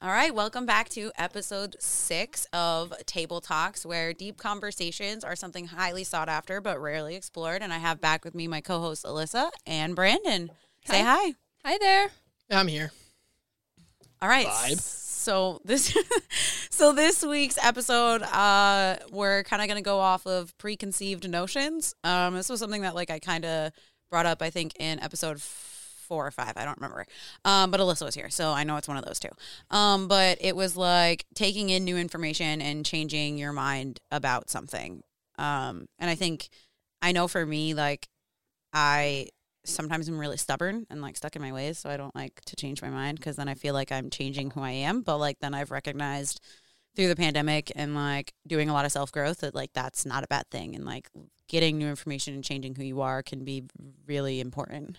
All right, welcome back to episode six of Table Talks, where deep conversations are something highly sought after but rarely explored. And I have back with me my co host Alyssa and Branden. Say hi. Hi there. I'm here. All right. Vibe. So this so this week's episode, uh, we're kind of gonna go off of preconceived notions. Um, this was something that like I kind of brought up, I think, in episode four or five. I don't remember. Um, but Alyssa was here, so I know it's one of those two. Um, but it was like taking in new information and changing your mind about something. Um, and I think I know for me, like I sometimes I'm really stubborn and like stuck in my ways, so I don't like to change my mind because then I feel like I'm changing who I am. But like then I've recognized through the pandemic and like doing a lot of self growth that like that's not a bad thing, and like getting new information and changing who you are can be really important.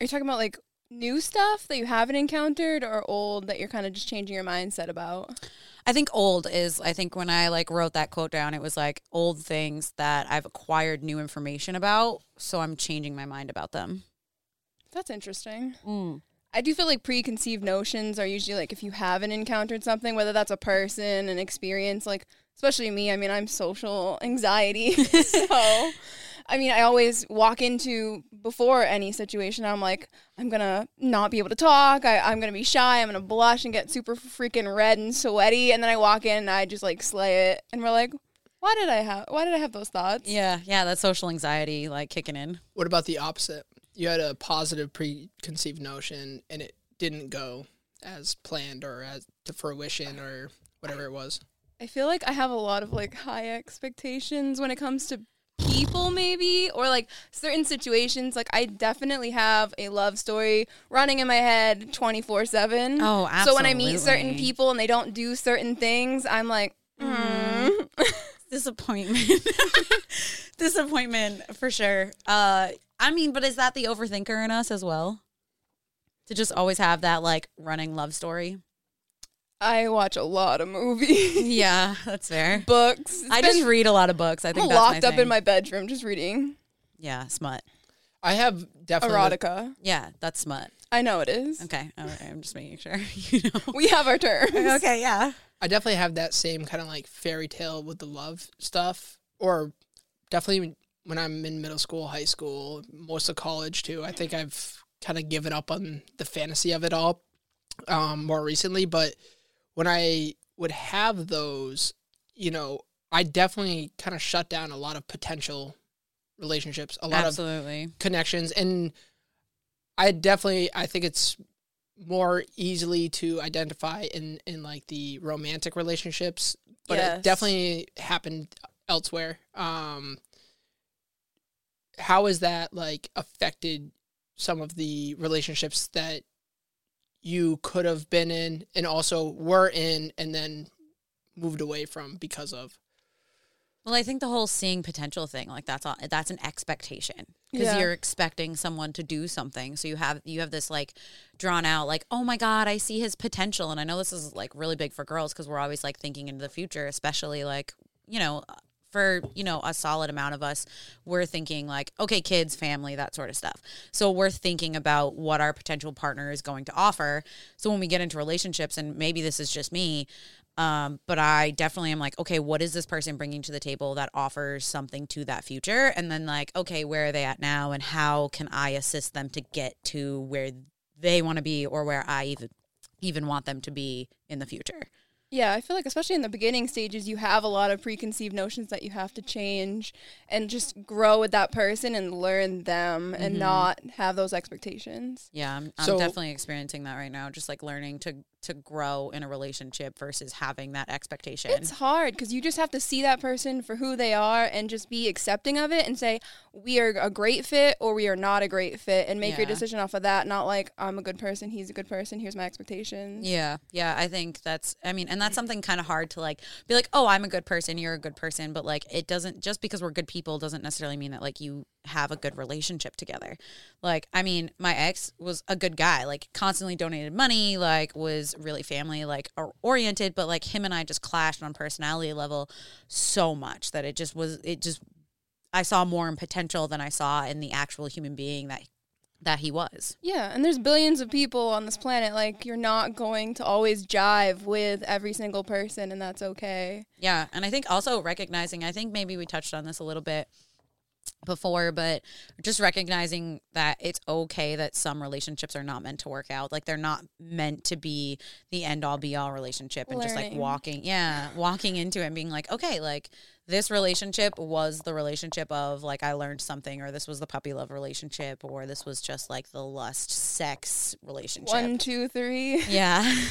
Are you talking about like new stuff that you haven't encountered or old that you're kind of just changing your mindset about? I think old is I think when I like wrote that quote down, it was like old things that I've acquired new information about, so I'm changing my mind about them. That's interesting. Mm. I do feel like preconceived notions are usually like if you haven't encountered something, whether that's a person, an experience, like especially me. I mean, I'm social anxiety. so, I mean, I always walk into before any situation, I'm like, I'm gonna not be able to talk. I, I'm gonna be shy. I'm gonna blush and get super freaking red and sweaty. And then I walk in and I just like slay it. And we're like, why did I have? Why did I have those thoughts? Yeah, yeah, that social anxiety like kicking in. What about the opposite? You had a positive preconceived notion and it didn't go as planned or as to fruition or whatever it was. I feel like I have a lot of like high expectations when it comes to people maybe or like certain situations. Like I definitely have a love story running in my head 24/7. Oh, So when I meet certain people and they don't do certain things, I'm like mm. disappointment. Disappointment for sure. Uh i mean but is that the overthinker in us as well? To just always have that like running love story I watch a lot of movies, yeah that's fair books. It's i been- just read a lot of books i I'm think that's locked my up in my bedroom just reading yeah smut I have definitely erotica. yeah that's smut I know it is. okay all right i'm just making sure you know We have our terms. okay yeah I definitely have that same kind of like fairy tale with the love stuff or definitely when I'm in middle school, high school, most of college too. I think I've kind of given up on the fantasy of it all um, more recently, but when I would have those, you know, I definitely kind of shut down a lot of potential relationships, a lot of connections and i definitely i think it's more easily to identify in in like the romantic relationships but Yes. it definitely happened elsewhere um how has that like affected some of the relationships that you could have been in and also were in and then moved away from because of Well, I think the whole seeing potential thing, like that's all, that's an expectation because Yeah. you're expecting someone to do something. So you have you have this like drawn out, like oh my god, I see his potential, and I know this is like really big for girls because we're always like thinking into the future, especially like you know for you know a solid amount of us we're thinking like okay kids family that sort of stuff so we're thinking about what our potential partner is going to offer so when we get into relationships and maybe this is just me um, but I definitely am like, okay, what is this person bringing to the table that offers something to that future? And then like, okay, where are they at now, and how can I assist them to get to where they want to be, or where I even even want them to be in the future? Yeah, I feel like especially in the beginning stages, you have a lot of preconceived notions that you have to change and just grow with that person and learn them and Mhm. not have those expectations. Yeah, I'm, I'm So- definitely experiencing that right now. Just like learning to to grow in a relationship versus having that expectation. It's hard because you just have to see that person for who they are and just be accepting of it and say, we are a great fit or we are not a great fit and make your decision off of that, not like, I'm a good person, he's a good person, here's my expectations. Yeah, yeah. I think that's. I mean, and that's something kind of hard to like be like, oh, I'm a good person, you're a good person, but like it doesn't just because we're good people doesn't necessarily mean that like you have a good relationship together. Like, I mean, my ex was a good guy, like constantly donated money, like was really family like oriented, but like him and I just clashed on personality level so much that it just was it just I saw more in potential than I saw in the actual human being that that he was. Yeah, and there's billions of people on this planet. Like, you're not going to always jive with every single person, and that's okay. Yeah, and I think also recognizing, I think maybe we touched on this a little bit before, but just recognizing that it's okay that some relationships are not meant to work out. Like they're not meant to be the end all be all relationship and just like walking, yeah, walking into it and being like, okay, like this relationship was the relationship of like I learned something or this was the puppy love relationship or this was just like the lust sex relationship. One, two, three. Yeah.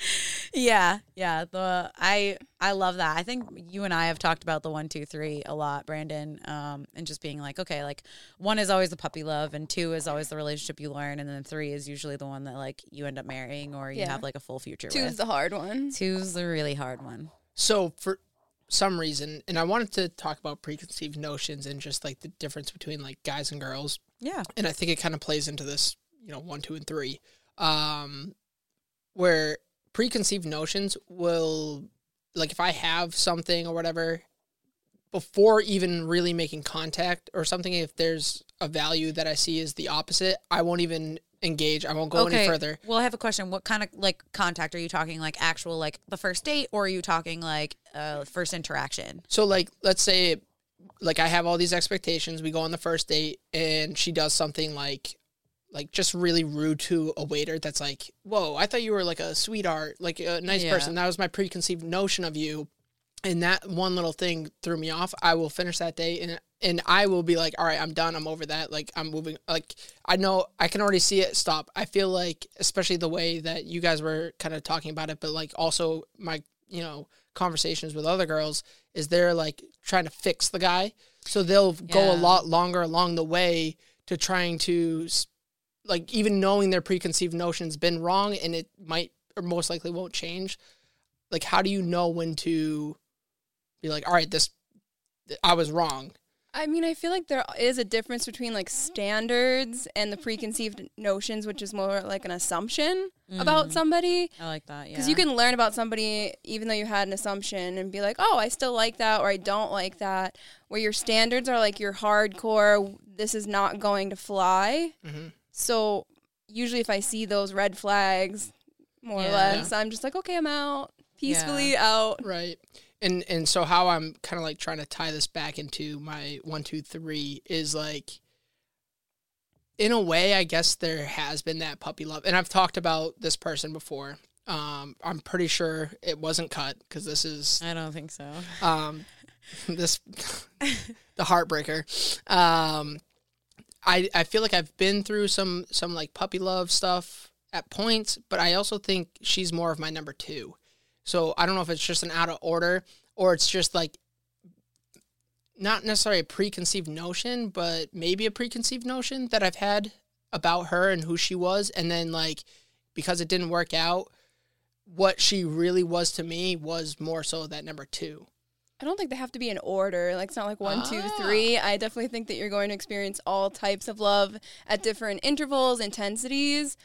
yeah. Yeah. The I I love that. I think you and I have talked about the one, two, three a lot, Branden. Um, and just being like, okay, like one is always the puppy love and two is always the relationship you learn, and then three is usually the one that like you end up marrying or you Yeah. have like a full future with Two's with. the hard one. Two's the really hard one. So for some reason, and I wanted to talk about preconceived notions and just like the difference between like guys and girls, Yeah. and I think it kind of plays into this, you know, one, two, and three, um, where preconceived notions will, like, if I have something or whatever, before even really making contact or something, if there's a value that I see is the opposite, I won't even engage. I won't go any further. Well, I have a question. What kind of like contact are you talking? Like actual like the first date, or are you talking like uh first interaction? So like let's say like I have all these expectations, we go on the first date and she does something like like just really rude to a waiter that's like, "Whoa, I thought you were like a sweetheart, like a nice Yeah. person. That was my preconceived notion of you." And that one little thing threw me off. I will finish that day and and I will be like, "All right, I'm done. I'm over that. Like I'm moving like I know I can already see it stop. I feel like especially the way that you guys were kind of talking about it, but like also my, you know, conversations with other girls is they're like trying to fix the guy. So they'll go a lot longer along the way to trying to like even knowing their preconceived notions been wrong and it might or most likely won't change. Like how do you know when to be like, "All right, this I was wrong." I mean, I feel like there is a difference between like standards and the preconceived notions, which is more like an assumption about somebody. I like that. Yeah. Because you can learn about somebody even though you had an assumption and be like, oh, I still like that or I don't like that. Where your standards are like your hardcore, this is not going to fly. Mhm. So usually if I see those red flags, more or less, I'm just like, okay, I'm out. Peacefully out. Right. And and so how I'm kind of like trying to tie this back into my one, two, three is like in a way, I guess there has been that puppy love. And I've talked about this person before. Um, I'm pretty sure it wasn't cut because this is I don't think so. um, this the heartbreaker. Um, I I feel like I've been through some some like puppy love stuff at points, but I also think she's more of my number two. So I don't know if it's just an out of order or it's just like not necessarily a preconceived notion, but maybe a preconceived notion that I've had about her and who she was, and then like because it didn't work out, what she really was to me was more so that number two. I don't think they have to be in order. Like it's not like one, two, Ah. three. I definitely think that you're going to experience all types of love at different intervals, intensities.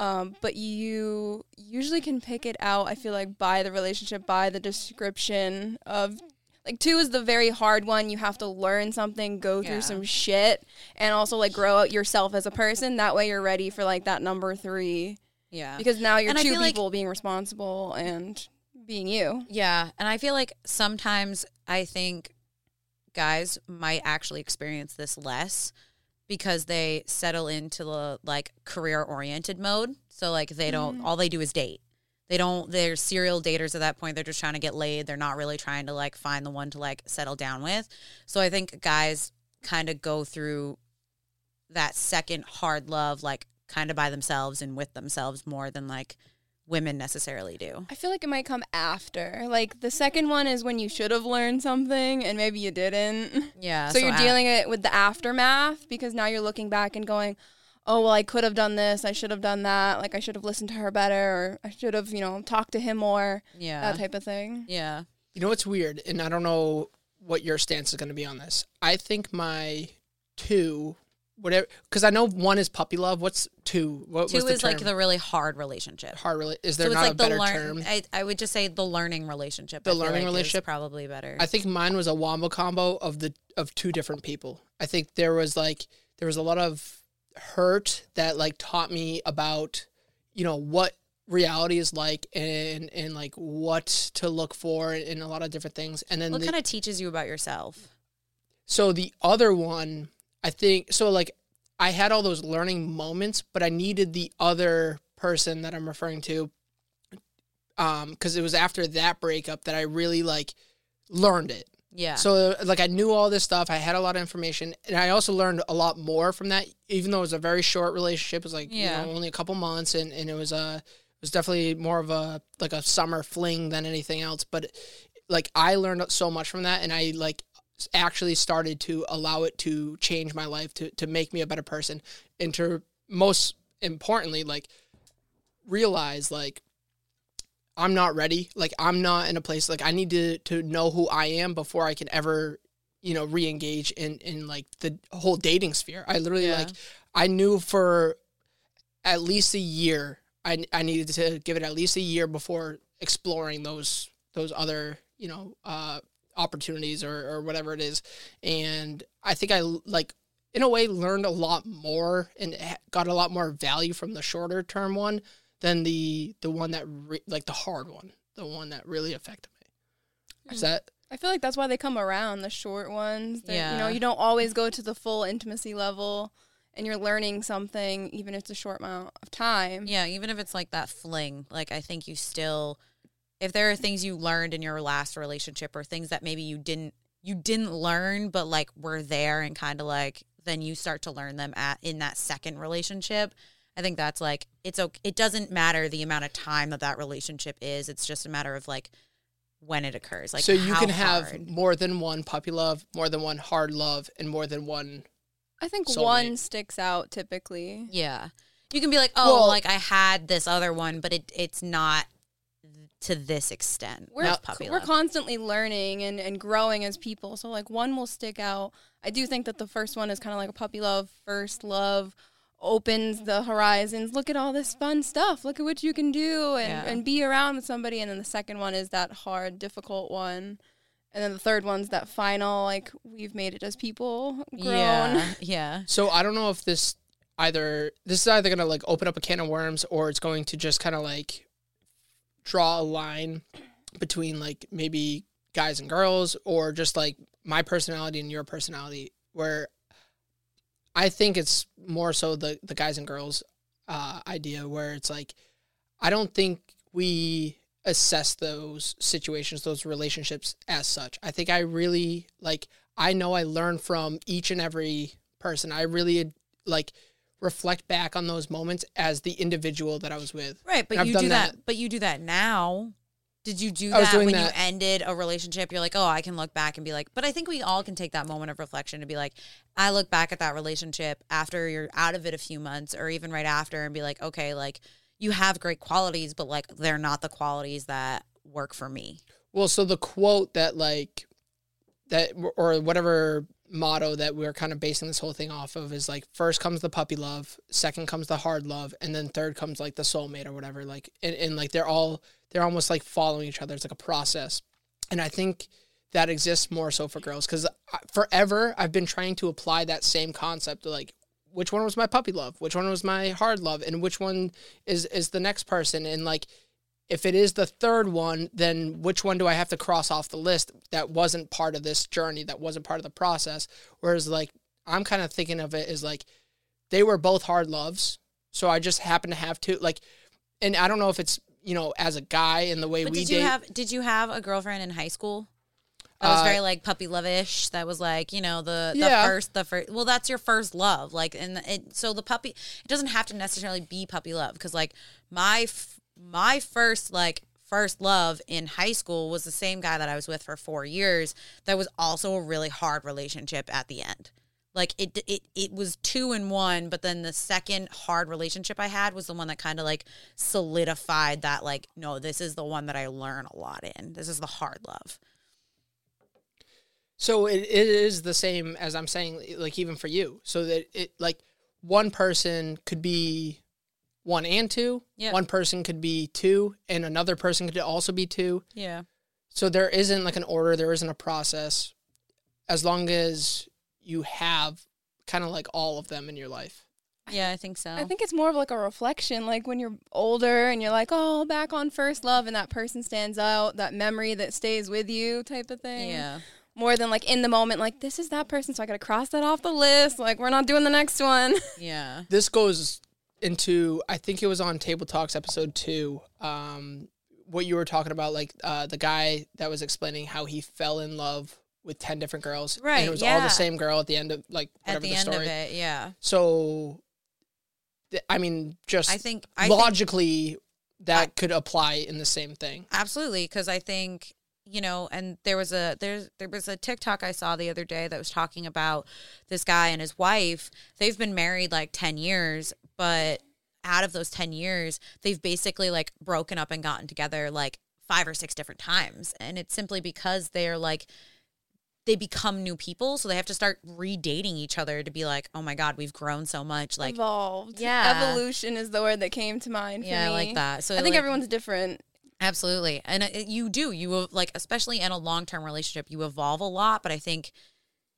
Um, but you usually can pick it out. I feel like by the relationship, by the description of like two is the very hard one. You have to learn something, go through Yeah. some shit, and also like grow out yourself as a person. That way, you're ready for like that number three Yeah. because now you're And two feel like- people being responsible and being you. Yeah, and I feel like sometimes I think guys might actually experience this less because they settle into the like career oriented mode. So like they don't mm-hmm. all they do is date. They don't they're serial daters at that point. They're just trying to get laid. They're not really trying to like find the one to like settle down with. So I think guys kind of go through that second hard love like kind of by themselves and with themselves more than like women necessarily do. I feel like it might come after. Like the second one is when you should have learned something and maybe you didn't. Yeah. so, you're a- dealing it with the aftermath because now you're looking back and going, "Oh, well, I could have done this. I should have done that. Like I should have listened to her better or I should have, you know, talked to him more." Yeah. That type of thing. Yeah. You know what's weird, and I don't know what your stance is going to be on this. I think my two, whatever, because I know one is puppy love. What's two? What Two is like the really hard relationship. hard. Rela- is there so not like a better the learn. term? I, I would just say the learning relationship. The I learning like relationship? probably better. I think mine was a wombo combo of the of two different people. I think there was like there was a lot of hurt that like taught me about you know what reality is like and and like what to look for in a lot of different things and then What the- kind of teaches you about yourself? so the other one i think so like i had all those learning moments but i needed the other person that i'm referring to um because it was after that breakup that i really like learned it Yeah. so like I knew all this stuff. I had a lot of information, and I also learned a lot more from that. Even though it was a very short relationship, it was like Yeah. you know only a couple months, and, and it was a it was definitely more of a like a summer fling than anything else. But like I learned so much from that, and I like actually started to allow it to change my life to to make me a better person, and to most importantly like realize like I'm not ready. Like I'm not in a place like I need to to know who I am before I can ever, you know, re-engage in in like the whole dating sphere. I literally Yeah. like I knew for at least a year I I needed to give it at least a year before exploring those those other, you know, uh opportunities or or whatever it is. And I think I like in a way learned a lot more and got a lot more value from the shorter term one than the the one that re- like the hard one, the one that really affected me. Hmm. Is that I feel like that's why they come around the short ones. That, You know, you don't always go to the full intimacy level, and you're learning something, even if it's a short amount of time. Yeah, even if it's like that fling, like I think you still if there are things you learned in your last relationship or things that maybe you didn't you didn't learn but like were there and kind of like then you start to learn them at in that second relationship. I think that's like it's okay. It doesn't matter the amount of time that that relationship is. It's just a matter of like when it occurs. Like so you how can have hard. more than one puppy love, more than one hard love, and more than one. I think Soulmate. one sticks out typically. Yeah. You can be like, oh, Well- like I had this other one, but it it's not to this extent. We're, with puppy we're constantly learning and, and growing as people. So, like, one will stick out. I do think that the first one is kind of like a puppy love, first love, opens the horizons. Look at all this fun stuff. Look at what you can do and, Yeah. and be around with somebody. And then the second one is that hard, difficult one. And then the third one's that final, like, we've made it as people grown. Yeah. Yeah. So I don't know if this either this is either gonna like open up a can of worms or it's going to just kind of like draw a line between like maybe guys and girls or just like my personality and your personality where I think it's more so the the guys and girls uh, idea where it's like I don't think we assess those situations, those relationships as such. I think I really like I know I learn from each and every person. I really like reflect back on those moments as the individual that I was with. Right, but I've you do that. that. But you do that now. Did you do that when that- you ended a relationship? You're like, oh, I can look back and be like, but I think we all can take that moment of reflection to be like, I look back at that relationship after you're out of it a few months or even right after and be like, okay, like you have great qualities, but like they're not the qualities that work for me. Well, so the quote that like that or whatever motto that we're kind of basing this whole thing off of is like first comes the puppy love, second comes the hard love, and then third comes like the soulmate or whatever. Like and, and like they're all they're almost like following each other. It's like a process, and I think that exists more so for girls because forever I've been trying to apply that same concept to like which one was my puppy love, which one was my hard love, and which one is is the next person, and like if it is the third one, then which one do I have to cross off the list that wasn't part of this journey, that wasn't part of the process? Whereas, like, I'm kind of thinking of it as like they were both hard loves. So I just happen to have two. Like, and I don't know if it's, you know, as a guy in the way But we did date. you have did you have a girlfriend in high school? That was Uh, very like puppy love-ish. That was like you know the the Yeah. first the first. Well, that's your first love. Like and it so the puppy. It doesn't have to necessarily be puppy love because like my f- my first like first love in high school was the same guy that I was with for four years. That was also a really hard relationship at the end. Like it it it was two and one, but then the second hard relationship I had was the one that kind of like solidified that like no, this is the one that I learn a lot in. This is the hard love. So it, it is the same as I'm saying, like even for you. So that it like one person could be one and two. Yeah. One person could be two, and another person could also be two. Yeah. So there isn't like an order, there isn't a process. As long as you have kind of like all of them in your life. Yeah, I think so. I think it's more of like a reflection, like when you're older and you're like, oh, back on first love, and that person stands out, that memory that stays with you, type of thing. yeah. More than like in the moment, like this is that person, so I gotta cross that off the list. Like we're not doing the next one. Yeah. this goes into I think it was on Table Talks episode two. Um, what you were talking about, like uh, the guy that was explaining how he fell in love with ten different girls, Right, And it was all the same girl at the end of like whatever At the, the, end story. of it, yeah. So, th- I mean, just I think I think logically that could apply in the same thing. Absolutely, because I think you know, and there was a there's there was a TikTok I saw the other day that was talking about this guy and his wife. They've been married like ten years, but out of those ten years, they've basically like broken up and gotten together like five or six different times, and it's simply because they're like they become new people, so they have to start redating each other to be like, oh my god, we've grown so much, like. Evolved. Yeah. Evolution is the word that came to mind. For Yeah, I like that. So I think like, everyone's different. Absolutely. And it, you do. You like, especially in a long term relationship, you evolve a lot. But I think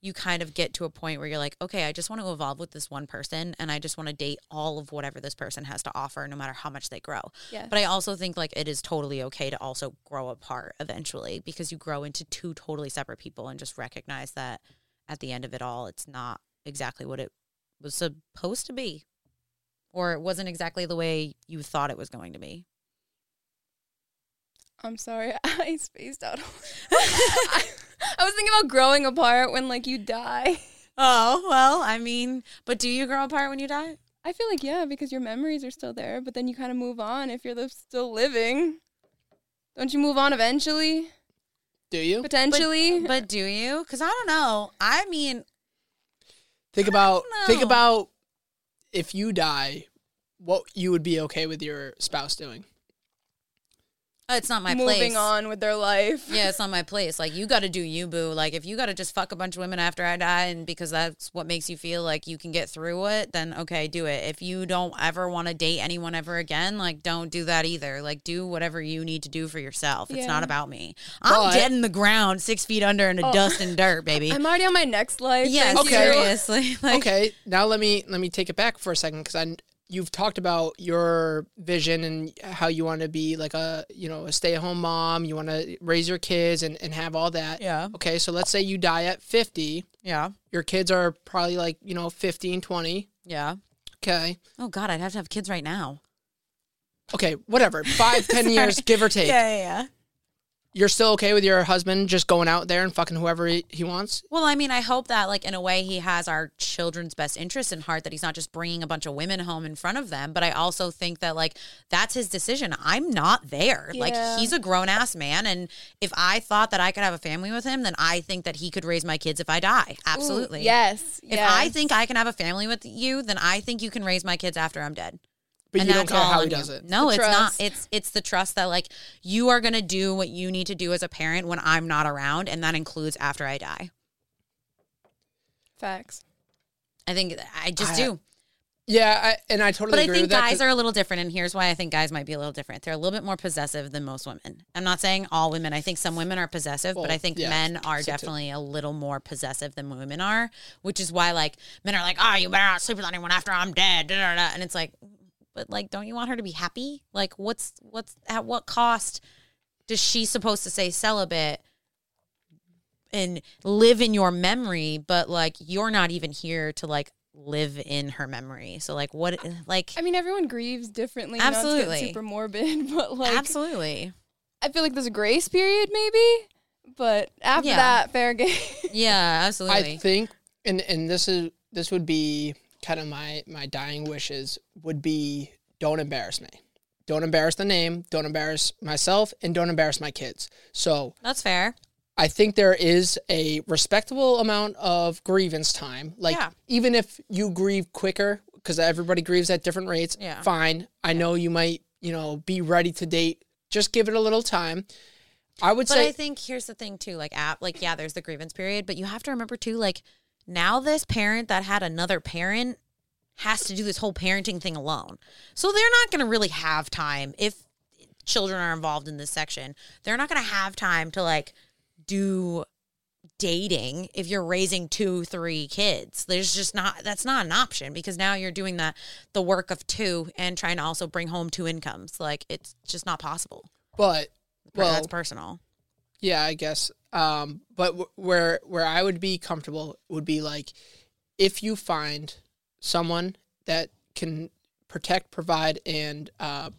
you kind of get to a point where you're like, okay, I just want to evolve with this one person and I just want to date all of whatever this person has to offer, no matter how much they grow. Yeah. But I also think like it is totally okay to also grow apart eventually because you grow into two totally separate people and just recognize that at the end of it all, it's not exactly what it was supposed to be. Or it wasn't exactly the way you thought it was going to be. I'm sorry, I spaced out. I, I was thinking about growing apart when like you die. Oh, well, I mean, but do you grow apart when you die? I feel like yeah, because your memories are still there, but then you kind of move on if you're li- still living. Don't you move on eventually? Do you Potentially. But do you? Because I don't know. I mean, think about don't think about if you die, what you would be okay with your spouse doing? Uh, it's not my moving place. Moving on with their life. Yeah, it's not my place. Like you got to do you, boo. Like if you got to just fuck a bunch of women after I die, and because that's what makes you feel like you can get through it, then okay, do it. If you don't ever want to date anyone ever again, like don't do that either. Like do whatever you need to do for yourself. It's not about me. I'm But- dead in the ground, six feet under in the Oh. dust and dirt, baby. I'm already on my next life. yeah, Okay. seriously. Like, okay, now let me let me take it back for a second because I you've talked about your vision and how you want to be like a you know a stay at home mom. You want to raise your kids and and have all that. Yeah. Okay, so let's say you die at fifty. Yeah. Your kids are probably like you know 15, 20. Yeah. Okay. Oh God, I'd have to have kids right now. Okay, whatever. Five, ten years, give or take. yeah, yeah. You're still okay with your husband just going out there and fucking whoever he, he wants? Well, I mean, I hope that, like, in a way, he has our children's best interest in heart, that he's not just bringing a bunch of women home in front of them. But I also think that, like, that's his decision. I'm not there. Like, he's a grown ass man. And if I thought that I could have a family with him, then I think that he could raise my kids if I die. Absolutely. Ooh, yes. If I think I can have a family with you, then I think you can raise my kids after I'm dead. But and you don't that's care all how on he you. does it. No, The it's not. It's it's the trust that like you are gonna do what you need to do as a parent when I'm not around, and that includes after I die. facts. I think I just I- do. Yeah, I, and I totally But I think with that. 'cause- guys are a little different, and here's why I think guys might be a little different. They're a little bit more possessive than most women. I'm not saying all women. I think some women are possessive, but I think yeah, men are so too. definitely a little more possessive than women are, which is why like men are like, oh, you better not sleep with anyone after I'm dead, da, da, da. and it's like, but like, don't you want her to be happy? Like, what's what's at what cost does she supposed to say celibate? and live in your memory but like you're not even here to like live in her memory so like what like I mean, everyone grieves differently. Not to get Absolutely. super morbid, but like, absolutely I feel like there's a grace period, maybe. But after Yeah. that, fair game. yeah absolutely I think, and and this is this would be kind of my my dying wishes would be don't embarrass me, don't embarrass the name, don't embarrass myself, and don't embarrass my kids. So that's fair I think there is a respectable amount of grievance time. Like Yeah. even if you grieve quicker, because everybody grieves at different rates. Yeah. Fine. I know you might you know be ready to date. Just give it a little time. I would but say i think here's the thing too like app like yeah there's the grievance period but you have to remember too like now this parent that had another parent has to do this whole parenting thing alone so they're not going to really have time if children are involved in this section they're not going to have time to like do dating if you're raising two, three kids. There's just not that's not an option because now you're doing that the work of two and trying to also bring home two incomes. Like it's just not possible. But well, that's personal. Yeah, I guess. Um, but w- where where I would be comfortable would be like if you find someone that can protect, provide, and uh,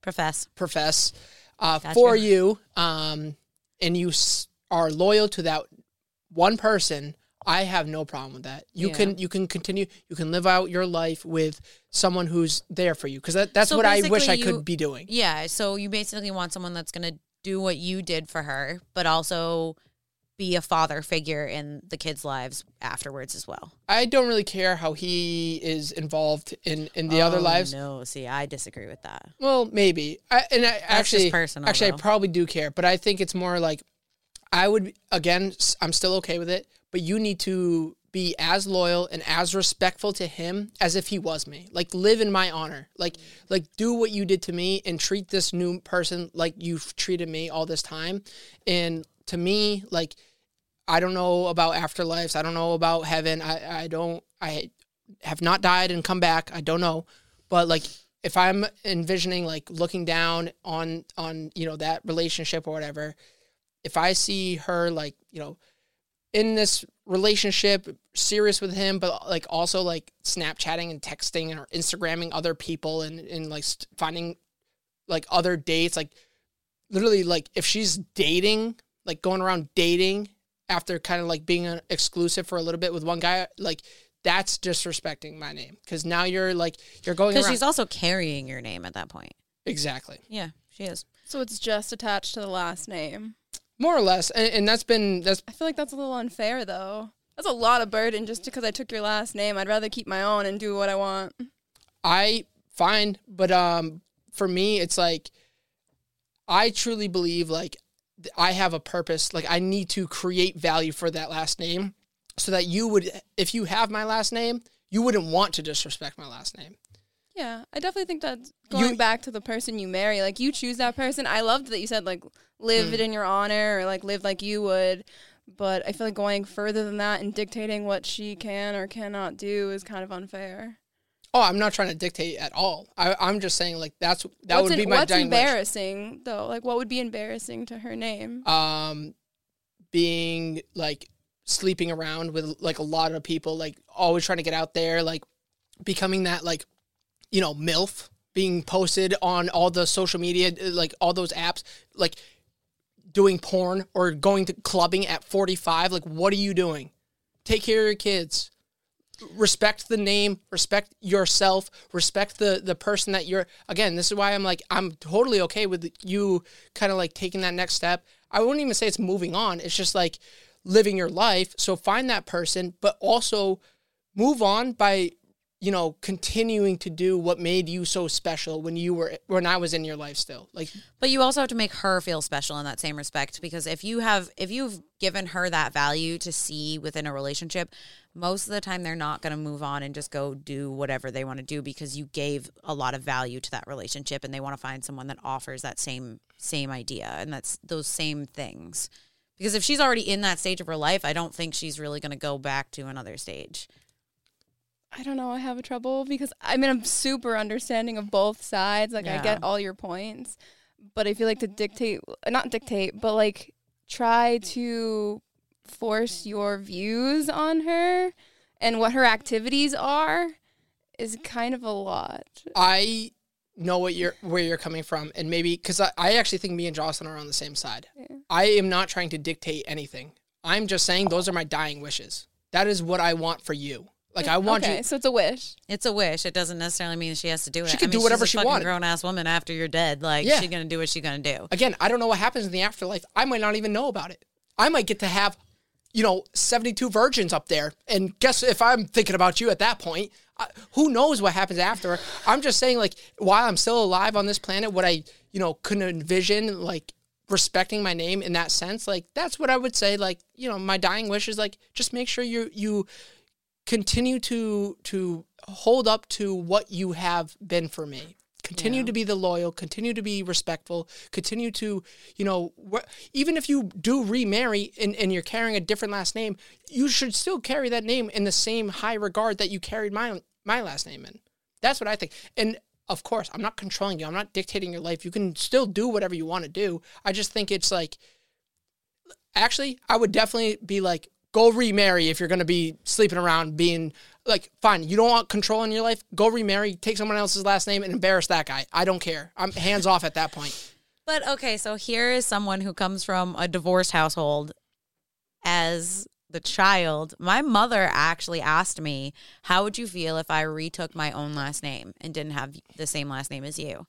Profess. profess uh, Gotcha. for you, um, and you s- are loyal to that one person, I have no problem with that. You Yeah. can you can continue. You can live out your life with someone who's there for you because that, that's So what I wish I you- could be doing. Yeah, so you basically want someone that's going to do what you did for her, but also be a father figure in the kids' lives afterwards as well. I don't really care how he is involved in in the other Oh, lives. No, see, I disagree with that. Well, maybe. I, and I actually, just personal, actually, though. I probably do care, but I think it's more like I would. Again, I'm still okay with it, but you need to be as loyal and as respectful to him as if he was me. Like live in my honor. Like like do what you did to me and treat this new person like you've treated me all this time. And to me, like I don't know about afterlives. I don't know about heaven. I I don't. I have not died and come back. I don't know, but like if I'm envisioning like looking down on on you know that relationship or whatever, if I see her like you know in this relationship serious with him but like also like snapchatting and texting and or instagramming other people and and like finding like other dates like literally like if she's dating like going around dating after kind of like being uh, exclusive for a little bit with one guy like that's disrespecting my name because now you're like you're going Because around she's also carrying your name at that point. exactly Yeah, she is. So it's just attached to the last name. More or less and, and that's been that's I feel like that's a little unfair though. That's a lot of burden just because I took your last name. I'd rather keep my own and do what I want. I fine, but um, for me, it's like I truly believe like I have a purpose. Like I need to create value for that last name, so that you would, if you have my last name, you wouldn't want to disrespect my last name. Yeah, I definitely think that's going You- back to the person you marry. Like you choose that person. I loved that you said like live Mm. it in your honor or like live like you would. But I feel like going further than that and dictating what she can or cannot do is kind of unfair. Oh, I'm not trying to dictate at all. I, I'm just saying like that's that what's would be in- my what's dying wish. embarrassing though? Like what would be embarrassing to her name? um being like sleeping around with like a lot of people like always trying to get out there like becoming that like you know milf being posted on all the social media like all those apps like doing porn or going to clubbing at 45 like what are you doing? Take care of your kids. Respect the name respect yourself respect the the person that you're again this is why i'm like i'm totally okay with you kind of like taking that next step. I wouldn't even say it's moving on it's just like living your life. So find that person but also move on by you know continuing to do what made you so special when you were when i was in your life still like But you also have to make her feel special in that same respect because if you have if you've given her that value to see within a relationship, most of the time they're not going to move on and just go do whatever they want to do because you gave a lot of value to that relationship and they want to find someone that offers that same same idea and that's those same things. Because if she's already in that stage of her life, I don't think she's really going to go back to another stage. I don't know. I have a trouble because I mean I'm super understanding of both sides. Like I get all your points, but I feel like to dictate, not dictate, but like try to force your views on her and what her activities are is kind of a lot. I know what you're where you're coming from, and maybe because I, I actually think me and Jocelyn are on the same side. Yeah. I am not trying to dictate anything. I'm just saying those are my dying wishes. That is what I want for you. Like I want okay, you. so it's a wish. It's a wish. It doesn't necessarily mean she has to do it. She could I mean, do whatever she's she a fucking wanted. grown ass woman after you're dead. Like Yeah. she's gonna do what she's gonna do. Again, I don't know what happens in the afterlife. I might not even know about it. I might get to have, you know, 72 virgins up there. And guess if I'm thinking about you at that point, I, who knows what happens after? I'm just saying, like, while I'm still alive on this planet, what I, you know, couldn't envision, like, respecting my name in that sense, like, that's what I would say. Like, you know, my dying wish is like, just make sure you, you, continue to to hold up to what you have been for me Continue Yeah. to be the loyal, continue to be respectful, continue to, you know, wh- even if you do remarry and, and you're carrying a different last name, you should still carry that name in the same high regard that you carried my my last name in. That's what I think. And of course, I'm not controlling you. I'm not dictating your life. You can still do whatever you want to do. I just think it's like actually, I would definitely be like, go remarry if you're going to be sleeping around being like, fine, you don't want control in your life, go remarry, take someone else's last name and embarrass that guy. I don't care. I'm hands off at that point. But okay, so here is someone who comes from a divorced household as the child. My mother actually asked me, How would you feel if I retook my own last name and didn't have the same last name as you?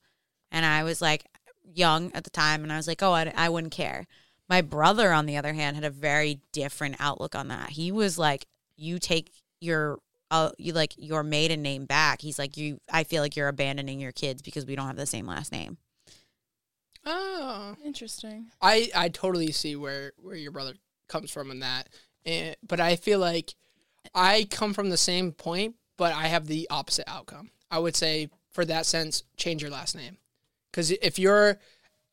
And I was like, young at the time, and I was like, Oh, I, I wouldn't care. My brother, on the other hand, had a very different outlook on that. He was like, You take your uh, you like your maiden name back. He's like, you. I feel like you're abandoning your kids because we don't have the same last name. Oh, Interesting. I I totally see where where your brother comes from in that, and, but I feel like I come from the same point, but I have the opposite outcome. I would say for that sense, change your last name, because if you're,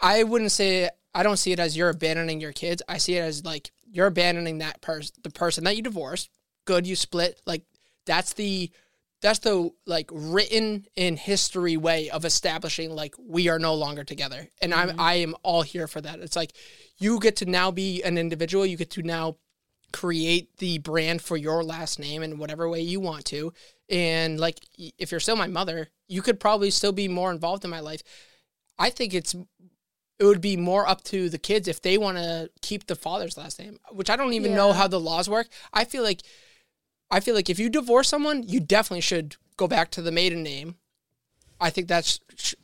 I wouldn't say I don't see it as you're abandoning your kids. I see it as like you're abandoning that person, the person that you divorced. Good, you split. Like that's the that's the like written in history way of establishing like we are no longer together and i'm mm-hmm. i am all here for that it's like you get to now be an individual you get to now create the brand for your last name in whatever way you want to and like if you're still my mother you could probably still be more involved in my life i think it's it would be more up to the kids if they want to keep the father's last name which i don't even know how the laws work i feel like I feel like if you divorce someone, you definitely should go back to the maiden name. I think that's.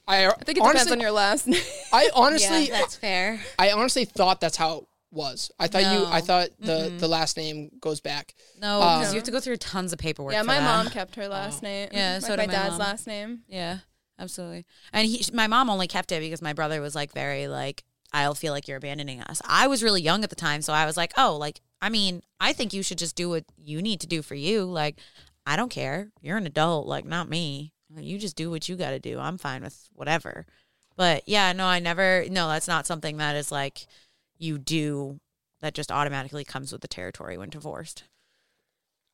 I, I think it depends on your last name. I honestly, that's fair. I honestly thought that's how it was. I thought you. I thought the the last name goes back. No, Um, because you have to go through tons of paperwork. yeah, for my that. mom kept her last name. Yeah, like so my did my dad's mom. last name. Yeah, absolutely. And he, my mom only kept it because my brother was like very like, I'll feel like you're abandoning us. I was really young at the time, so I was like, oh, like I mean, I think you should just do what you need to do for you. Like, I don't care. You're an adult, like not me. You just do what you got to do. I'm fine with whatever. But yeah, no, I never. No, that's not something that is like you do. That just automatically comes with the territory when divorced.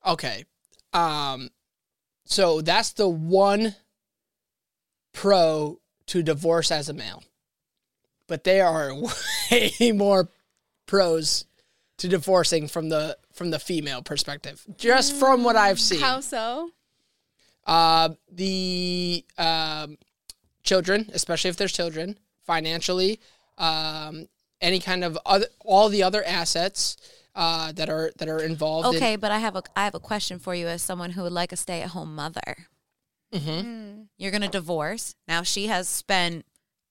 Okay. Um. So that's the one pro to divorce as a male, but they are way more pros to divorcing from the from the female perspective. Just from what I've seen. How so? Uh, the um, children, especially if there's children, financially, um, any kind of other, all the other assets uh, that are that are involved. in- Okay, but I have a I have a question for you as someone who would like a stay at home mother. Mhm. You're gonna divorce. Now she has spent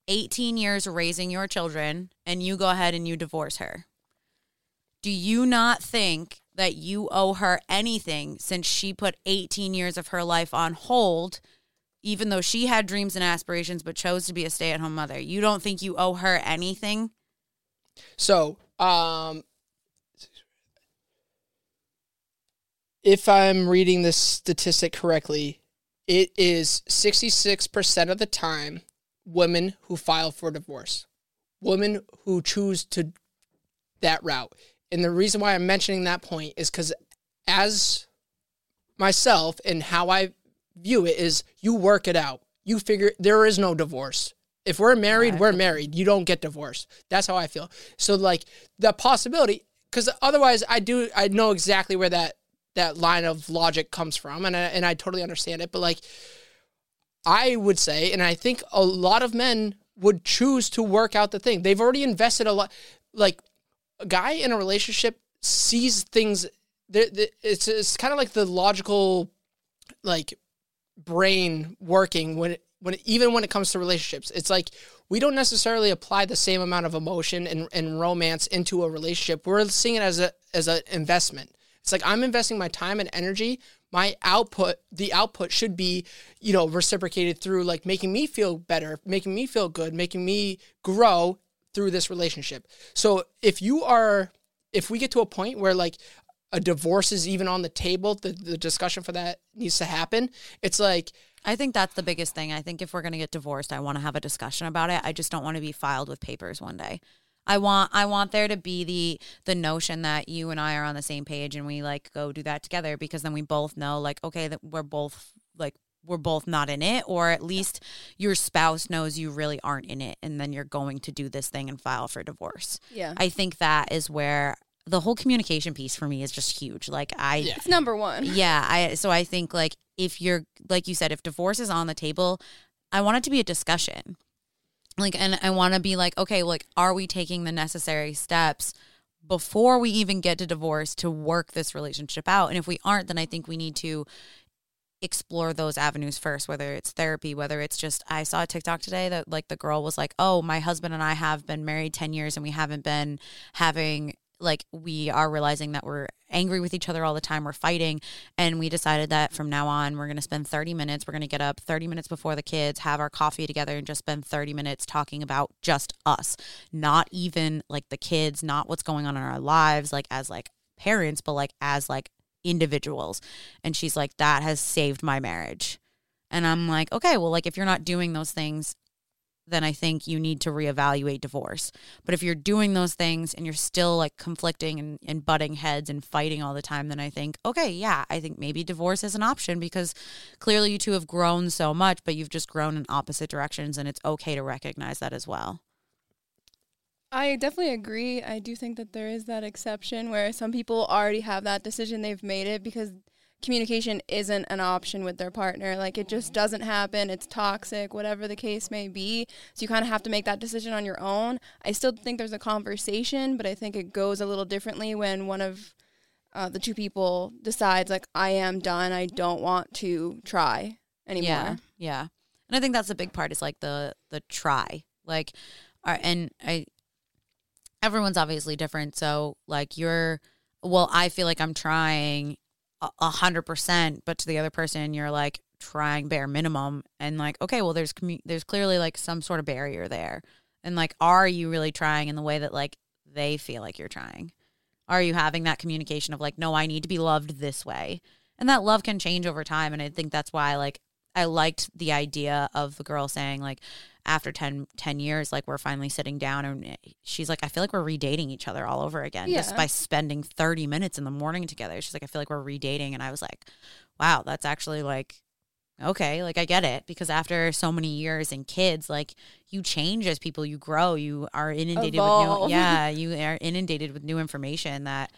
18 years raising your children, and you go ahead and you divorce her. Do you not think that you owe her anything since she put 18 years of her life on hold, even though she had dreams and aspirations but chose to be a stay at home mother? You don't think you owe her anything? So, um, if I'm reading this statistic correctly, it is 66% of the time women who file for divorce, women who choose to that route. And the reason why I'm mentioning that point is because as myself and how I view it is you work it out. You figure there is no divorce. If we're married, we're married. You don't get divorced. That's how I feel. So like the possibility, because otherwise I do I know exactly where that that line of logic comes from, and I, and I totally understand it. But like I would say, and I think a lot of men would choose to work out the thing. They've already invested a lot. Like a guy in a relationship sees things. there- there- It's it's kind of like the logical, like brain working when it, when even when it comes to relationships. It's like we don't necessarily apply the same amount of emotion and, and romance into a relationship. We're seeing it as a as an investment. It's like I'm investing my time and energy. My output, the output should be, you know, reciprocated through like making me feel better, making me feel good, making me grow through this relationship. So if you are, if we get to a point where like a divorce is even on the table, the, the discussion for that needs to happen. It's like I think that's the biggest thing. I think if we're going to get divorced, I want to have a discussion about it. I just don't want to be filed with papers one day. I want I want there to be the the notion that you and I are on the same page and we like go do that together because then we both know like okay that we're both like we're both not in it or at least your spouse knows you really aren't in it and then you're going to do this thing and file for divorce. Yeah. I think that is where the whole communication piece for me is just huge. Like I Yeah. It's number one. yeah, I so I think like if you're like you said, if divorce is on the table, I want it to be a discussion. Like and I want to be like, okay, like are we taking the necessary steps before we even get to divorce to work this relationship out? And if we aren't, then I think we need to explore those avenues first, whether it's therapy, whether it's just I saw a TikTok today that like the girl was like, "Oh, my husband and I have been married 10 years and we haven't been having like we are realizing that we're angry with each other all the time, we're fighting, and we decided that from now on we're going to spend 30 minutes, we're going to get up 30 minutes before the kids, have our coffee together and just spend 30 minutes talking about just us, not even like the kids, not what's going on in our lives like as like parents, but like as like individuals. And she's like, that has saved my marriage. And I'm like, okay, well, like if you're not doing those things, then I think you need to reevaluate divorce. But if you're doing those things and you're still like conflicting and, and butting heads and fighting all the time, then I think, okay, yeah, I think maybe divorce is an option because clearly you two have grown so much, but you've just grown in opposite directions and it's okay to recognize that as well. I definitely agree. I do think that there is that exception where some people already have that decision, they've made it because communication isn't an option with their partner. Like it just doesn't happen. It's toxic, whatever the case may be. So you kind of have to make that decision on your own. I still think there's a conversation, but I think it goes a little differently when one of uh, the two people decides, like, I am done. I don't want to try anymore. Yeah, yeah, and I think that's a big part is like the the try, like, uh, and I, everyone's obviously different. So like you're, well, I feel like I'm trying a- hundred percent, but to the other person, you're like trying bare minimum, and like, okay, well, there's commu- there's clearly like some sort of barrier there, and like, are you really trying in the way that like they feel like you're trying? Are you having that communication of like, no, I need to be loved this way? And that love can change over time. And I think that's why like I liked the idea of the girl saying like after 10, 10 years, like we're finally sitting down and eh, she's like, I feel like we're redating each other all over again just by spending 30 minutes in the morning together. She's like, I feel like we're redating. And I was like, wow, that's actually like, okay, like I get it because after so many years and kids, like you change as people, you grow, you are inundated with new, yeah, you are inundated with new information that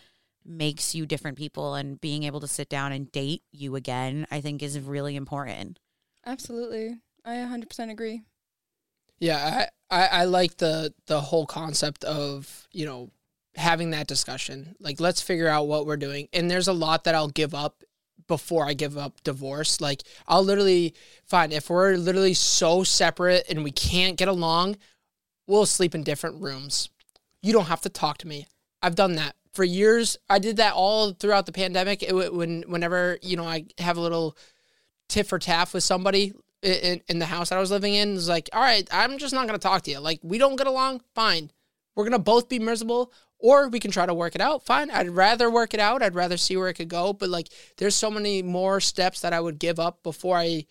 makes you different people and being able to sit down and date you again, I think is really important. Absolutely. I 100% agree. Yeah, I, I, I like the the whole concept of, you know, having that discussion. Like let's figure out what we're doing. And there's a lot that I'll give up before I give up divorce. Like I'll literally fine if we're literally so separate and we can't get along, we'll sleep in different rooms. You don't have to talk to me. I've done that for years. I did that all throughout the pandemic. It, when whenever you know I have a little tiff or taff with somebody in, in the house that I was living in, it's like, all right, I'm just not gonna talk to you. Like we don't get along, fine. We're gonna both be miserable, or we can try to work it out. Fine. I'd rather work it out. I'd rather see where it could go. But like, there's so many more steps that I would give up before I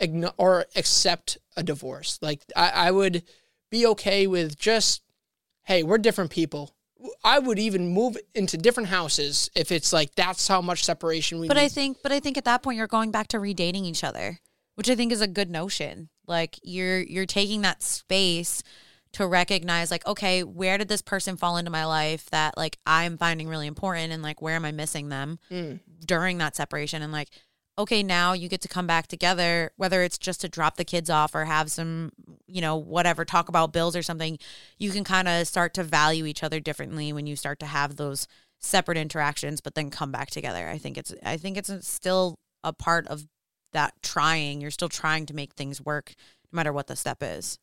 igno- or accept a divorce. Like I, I would be okay with just, hey, we're different people. I would even move into different houses if it's like that's how much separation we But need. I think but I think at that point you're going back to redating each other, which I think is a good notion. Like you're you're taking that space to recognize like okay, where did this person fall into my life that like I'm finding really important and like where am I missing them Mm. during that separation and like okay, now you get to come back together whether it's just to drop the kids off or have some, you know, whatever, talk about bills or something. You can kind of start to value each other differently when you start to have those separate interactions but then come back together. I think it's I think it's still a part of that trying. You're still trying to make things work no matter what the step is.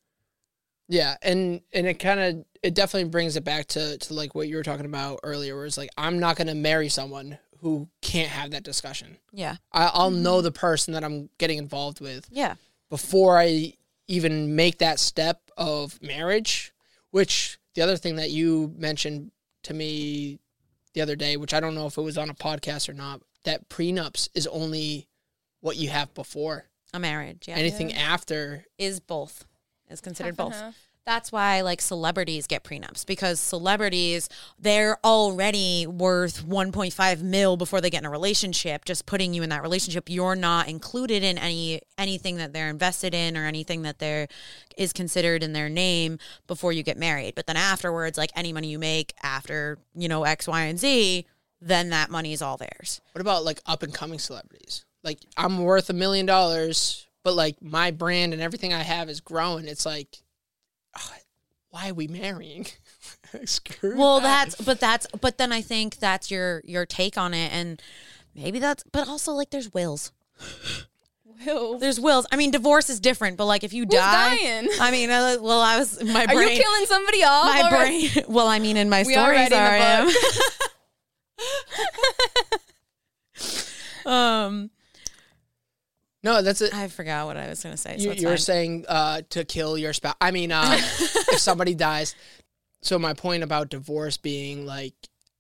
Yeah, and and it kind of it definitely brings it back to to like what you were talking about earlier, where it's like I'm not gonna marry someone who can't have that discussion. Yeah. I, I'll mm-hmm. know the person that I'm getting involved with Yeah. before I even make that step of marriage. Which the other thing that you mentioned to me the other day, which I don't know if it was on a podcast or not, that prenups is only what you have before. A marriage, yeah. Anything after is both. Is considered Half both. half. That's why like celebrities get prenups because celebrities they're already worth 1.5 mil before they get in a relationship. Just putting you in that relationship, you're not included in any anything that they're invested in or anything that there is considered in their name before you get married. But then afterwards, like any money you make after you know X, Y, and Z, then that money is all theirs. What about like up and coming celebrities? Like I'm worth a million dollars, but like my brand and everything I have is growing. It's like, ah, why are we marrying? Screw Well, that. that's but that's but then I think that's your your take on it, and maybe that's but also like there's wills. Will. There's wills. I mean, divorce is different, but like if you Who's die, dying? I mean, uh, well, I was my Are brain. you killing somebody off? my brain. Well, I mean, in my We are stories writing are a I am. um, no, that's it. I forgot what I was going to say. So You, were saying uh, to kill your spouse. I mean, uh, if somebody dies. So my point about divorce being like,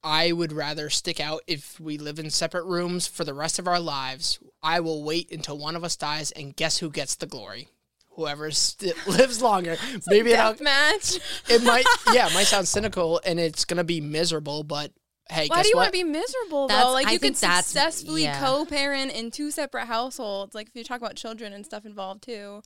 I would rather stick out if we live in separate rooms for the rest of our lives. I will wait until one of us dies, and guess who gets the glory? Whoever st- lives longer. Maybe it'll, Death match. it might. Yeah, it might sound cynical, and it's gonna be miserable. But hey, Why do you want to be miserable That's- though? Like I you could successfully yeah. co-parent in two separate households. Like if you talk about children and stuff involved too.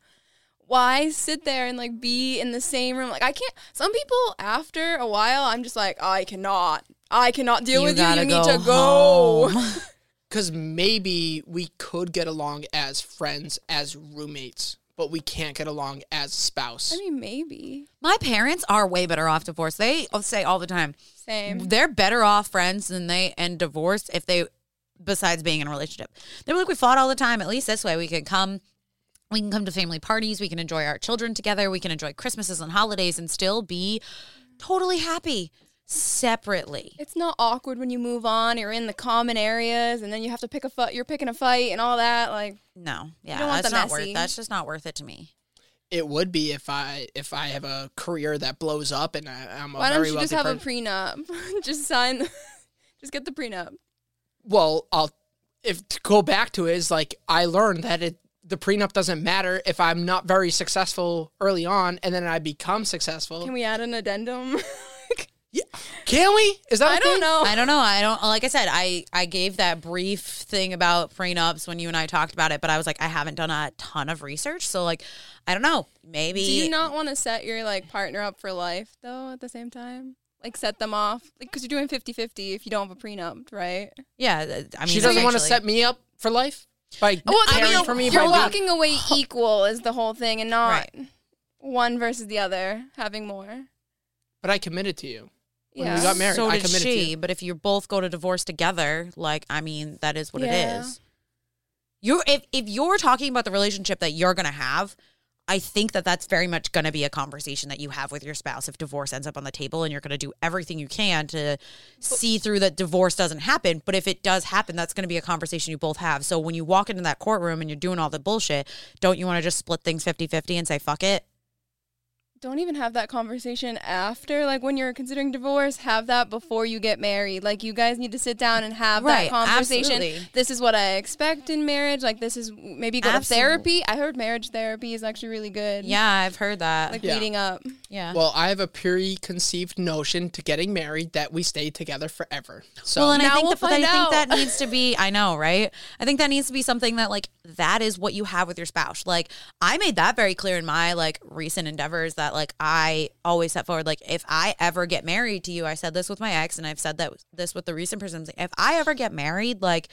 Why sit there and like be in the same room? Like I can't. Some people after a while, I'm just like I cannot. I cannot deal with you. You need to go go. Because maybe we could get along as friends, as roommates, but we can't get along as spouse. I mean, maybe My parents are way better off divorced. They say all the time, same. they're better off friends than they and divorced if they besides being in a relationship. They were like we fought all the time. At least this way we can come we can come to family parties, we can enjoy our children together, we can enjoy Christmases and holidays and still be totally happy separately. It's not awkward when you move on. You're in the common areas, and then you have to pick a fight. You're picking a fight and all that. Like No. Yeah, don't want that's the not worth that's just not worth it to me. it would be if I if I have a career that blows up and I, I'm a why don't very you just have person. a prenup? just sign. just get the prenup. well, I'll if to go back to it is like I learned that it the prenup doesn't matter if I'm not very successful early on and then I become successful. Can we add an addendum? Can we? Is that a I don't thing? know. I don't know. I don't like I said, I I gave that brief thing about prenups when you and I talked about it, but I was like I haven't done a ton of research, so like I don't know. Maybe Do you not want to set your like partner up for life though? At the same time, like set them off, because you're doing 50-50 if you don't have a prenup, right? Yeah, I mean She doesn't want to set me up for life by Well, I caring mean, for me. you're by walking away equal is the whole thing, and not Right. one versus the other having more. but I committed to you. When Yeah. we got married, So I did committed to she, you. but if you both go to divorce together, like I mean, that is what Yeah. it is. You're if if you're talking about the relationship that you're gonna have, I think that that's very much gonna be a conversation that you have with your spouse if divorce ends up on the table, and you're gonna do everything you can to see through that divorce doesn't happen. But if it does happen, that's gonna be a conversation you both have. So when you walk into that courtroom and you're doing all the bullshit, don't you want to just split things 50-50 and say fuck it? Don't even have that conversation after. Like when you're considering divorce, have that before you get married. Like you guys need to sit down and have Right, that conversation. absolutely. This is what I expect in marriage. Like this is maybe go Absolute- to therapy. I heard marriage therapy is actually really good. Yeah, I've heard that. Like Yeah. leading up. yeah. Well, I have a preconceived notion to getting married that we stay together forever. So well, and I think we'll that, but I find think that needs to be. I know, right? I think that needs to be something that like that is what you have with your spouse. Like I made that very clear in my like recent endeavors that like I always set forward like if I ever get married to you, I said this with my ex, and I've said that this with the recent person. If I ever get married, like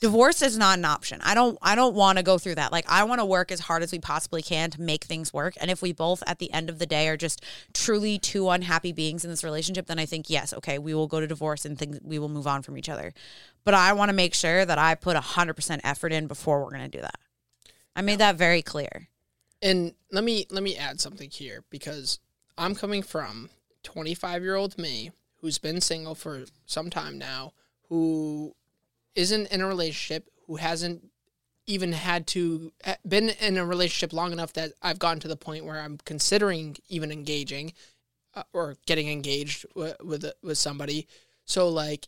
divorce is not an option. I don't I don't want to go through that. Like I want to work as hard as we possibly can to make things work. And if we both at the end of the day are just truly two unhappy beings in this relationship, then I think yes, okay, we will go to divorce and things we will move on from each other. But I want to make sure that I put 100% effort in before we're going to do that. I made that very clear. and let me let me add something here because I'm coming from 25 year old me who's been single for some time now, who isn't in a relationship, who hasn't even had to eh, been in a relationship long enough that I've gotten to the point where I'm considering even engaging uh, or getting engaged with with somebody. So like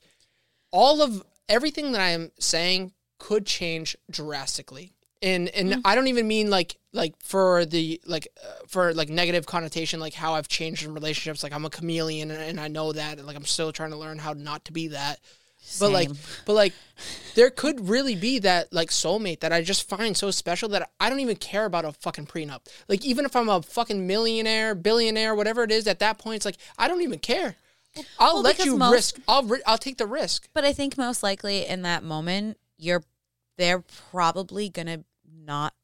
all of everything that I am saying could change drastically. And and Mm. I don't even mean like like for the like uh, for like negative connotation like how I've changed in relationships like I'm a chameleon and, and I know that and like I'm still trying to learn how not to be that. But like but like there could really be that like soulmate that I just find so special that I don't even care about a fucking prenup. Like even if I'm a fucking millionaire, billionaire, whatever it is at that point it's like I don't even care. I'll well, let you most- risk. I'll ri- I'll take the risk. But I think most likely in that moment, you're they're probably gonna not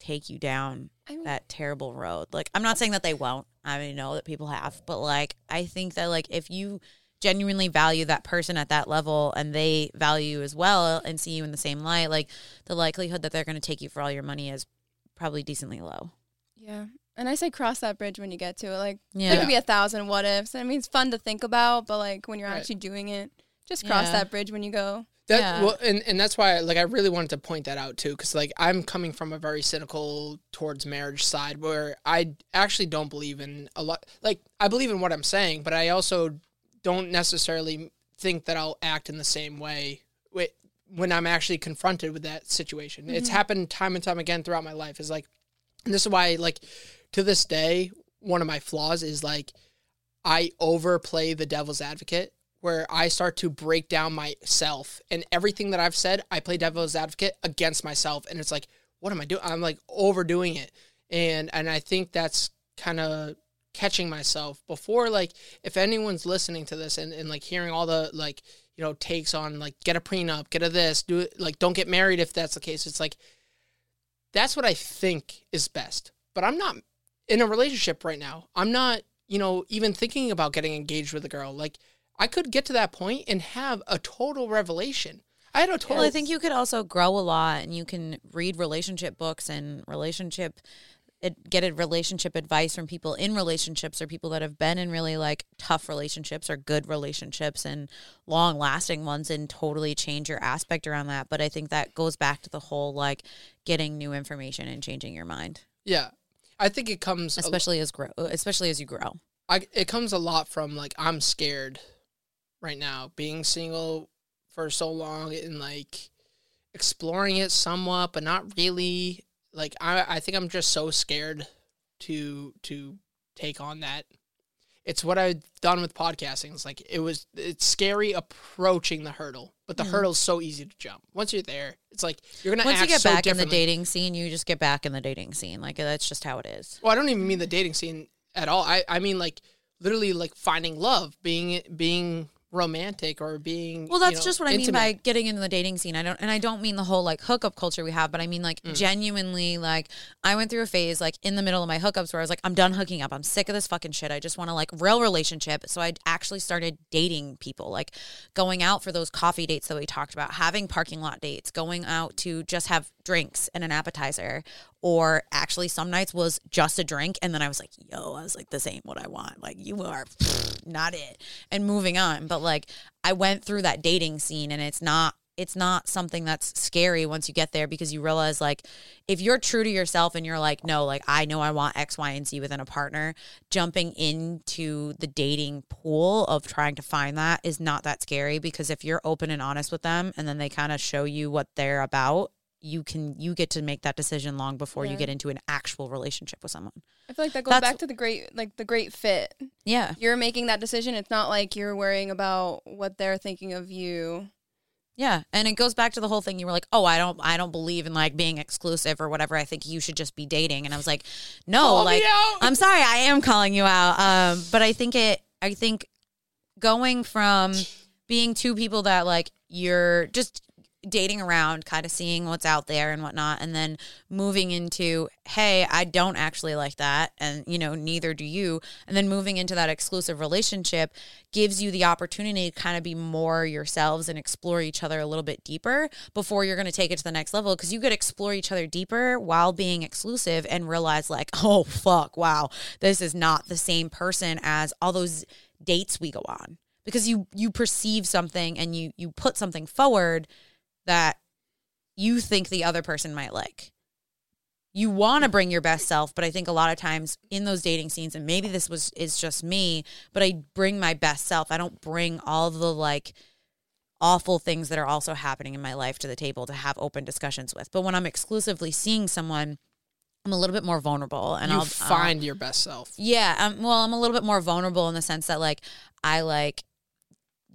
take you down I mean- that terrible road. Like I'm not saying that they won't. I mean, know that people have, but like I think that like if you genuinely value that person at that level and they value you as well and see you in the same light, like the likelihood that they're gonna take you for all your money is probably decently low. Yeah. And I say cross that bridge when you get to it. Like Yeah. there could be a thousand what ifs. I mean, it's fun to think about, but like when you're Right. actually doing it, just cross Yeah. that bridge when you go. That Yeah. well, and and that's why like I really wanted to point that out too, because like I'm coming from a very cynical towards marriage side where I actually don't believe in a lot. Like I believe in what I'm saying, but I also don't necessarily think that I'll act in the same way wi- when I'm actually confronted with that situation. It's mm-hmm. happened time and time again throughout my life. Is like, and this is why like to this day one of my flaws is like I overplay the devil's advocate where I start to break down myself and everything that I've said, I play devil's advocate against myself and it's like what am I doing? I'm like overdoing it. And and I think that's kind of catching myself before like if anyone's listening to this and, and like hearing all the like you know takes on like get a prenup get a this do it like don't get married if that's the case it's like that's what i think is best but i'm not in a relationship right now. I'm not you know even thinking about getting engaged with a girl. Like i could get to that point and have a total revelation. I had a total Well, I think you could also grow a lot, and you can read relationship books and relationship, it, get a relationship advice from people in relationships or people that have been in really like tough relationships or good relationships and long lasting ones, and totally change your aspect around that. But I think that goes back to the whole like getting new information and changing your mind, yeah i think it comes a- especially as grow, uh, especially as you grow. I, it comes a lot from like I'm scared right now, being single for so long and like exploring it somewhat, but not really. Like I, I think I'm just so scared to to take on that. It's what I've done with podcasting. It's like it was. It's scary approaching the hurdle, but the Mhm. hurdle's so easy to jump. Once you're there, it's like you're gonna Once you get so back in the dating scene, you just get back in the dating scene. Like that's just how it is. Well, I don't even mean the dating scene at all. I, I mean like literally like finding love, being being romantic or being Well, you that's know, just what I mean by getting into the dating scene. I don't, and I don't mean the whole like hookup culture we have, but I mean like Mm. genuinely, like I went through a phase like in the middle of my hookups where I was like, I'm done hooking up. I'm sick of this fucking shit. I just want to like real relationship. So I actually started dating people, like going out for those coffee dates that we talked about, having parking lot dates, going out to just have drinks and an appetizer, or actually some nights was just a drink, and then I was like, yo, I was like, this ain't what I want. Like you are not it, and moving on. But like I went through that dating scene and it's not it's not something that's scary once you get there because you realize like if you're true to yourself and you're like no like I know I want X Y and Z within a partner jumping into the dating pool of trying to find that is not that scary because if you're open and honest with them and then they kind of show you what they're about you can you get to make that decision long before you get into an actual relationship with someone I feel like that goes That's- back to the great like the great fit. yeah You're making that decision. It's not like you're worrying about what they're thinking of you. Yeah, and it goes back to the whole thing. You were like, "Oh, I don't, I don't believe in like being exclusive or whatever. I think you should just be dating." And I was like, "No, Call like. I'm sorry, I am calling you out." Um, but I think it, I think going from being two people that like you're just dating around, kind of seeing what's out there and whatnot, and then moving into, hey, I don't actually like that, and you know, neither do you, and then moving into that exclusive relationship gives you the opportunity to kind of be more yourselves and explore each other a little bit deeper before you're going to take it to the next level because you could explore each other deeper while being exclusive and realize like oh fuck wow this is not the same person as all those dates we go on because you you perceive something and you you put something forward that you think the other person might like you want to bring your best self but i think a lot of times in those dating scenes and maybe this was is just me but i bring my best self i don't bring all the like awful things that are also happening in my life to the table to have open discussions with. But when I'm exclusively seeing someone, I'm a little bit more vulnerable and you I'll find your best self. yeah, um, well, I'm a little bit more vulnerable in the sense that like I like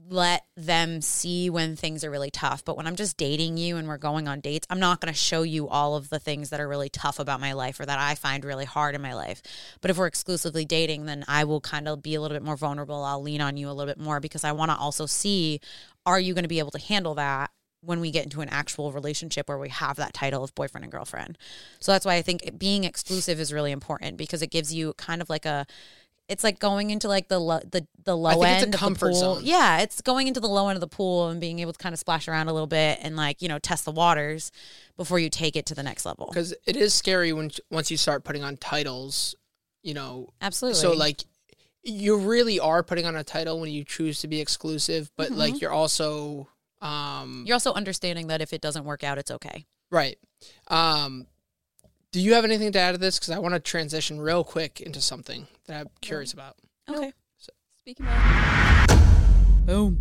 let them see when things are really tough. But when I'm just dating you and we're going on dates, I'm not going to show you all of the things that are really tough about my life or that I find really hard in my life. But if we're exclusively dating, then I will kind of be a little bit more vulnerable. I'll lean on you a little bit more because I want to also see are you going to be able to handle that when we get into an actual relationship where we have that title of boyfriend and girlfriend. So that's why I think being exclusive is really important because it gives you kind of like a it's like going into like the lo- the the low think it's a end of the pool. zone. Yeah, it's going into the low end of the pool and being able to kind of splash around a little bit and like you know test the waters before you take it to the next level. Because it is scary when once you start putting on titles, you know. Absolutely. So like, you really are putting on a title when you choose to be exclusive, but Mm-hmm. like you're also, um, you're also understanding that if it doesn't work out, it's okay. right. Um, do you have anything to add to this? Because I want to transition real quick into something that I'm curious about. Okay. So, Speaking of, Boom.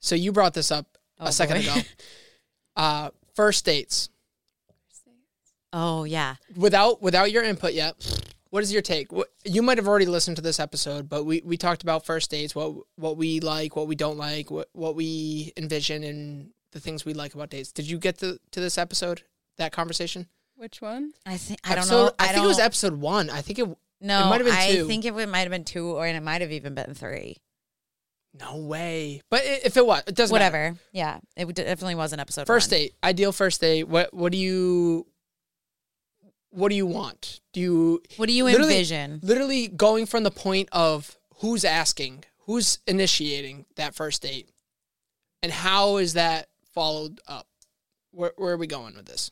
So you brought this up Oh, a second boy. ago. Uh, first dates Oh yeah. without without your input yet. What is your take? What, you might have already listened to this episode, but we, we talked about first dates, what what we like, what we don't like, what what we envision, and the things we like about dates. Did you get to to this episode? That conversation? Which one? I think I don't Episode- know. I, think it was episode one. I think it. No, it might have been I two. think it might have been two, or and it might have even been three. No way. But i- if it was, it doesn't matter. Whatever. Yeah, it definitely was an episode. First one. date, ideal first date. What what do you what do you want? Do you What do you Literally- envision? literally going from the point of who's asking, who's initiating that first date, and how is that followed up? Where, where are we going with this?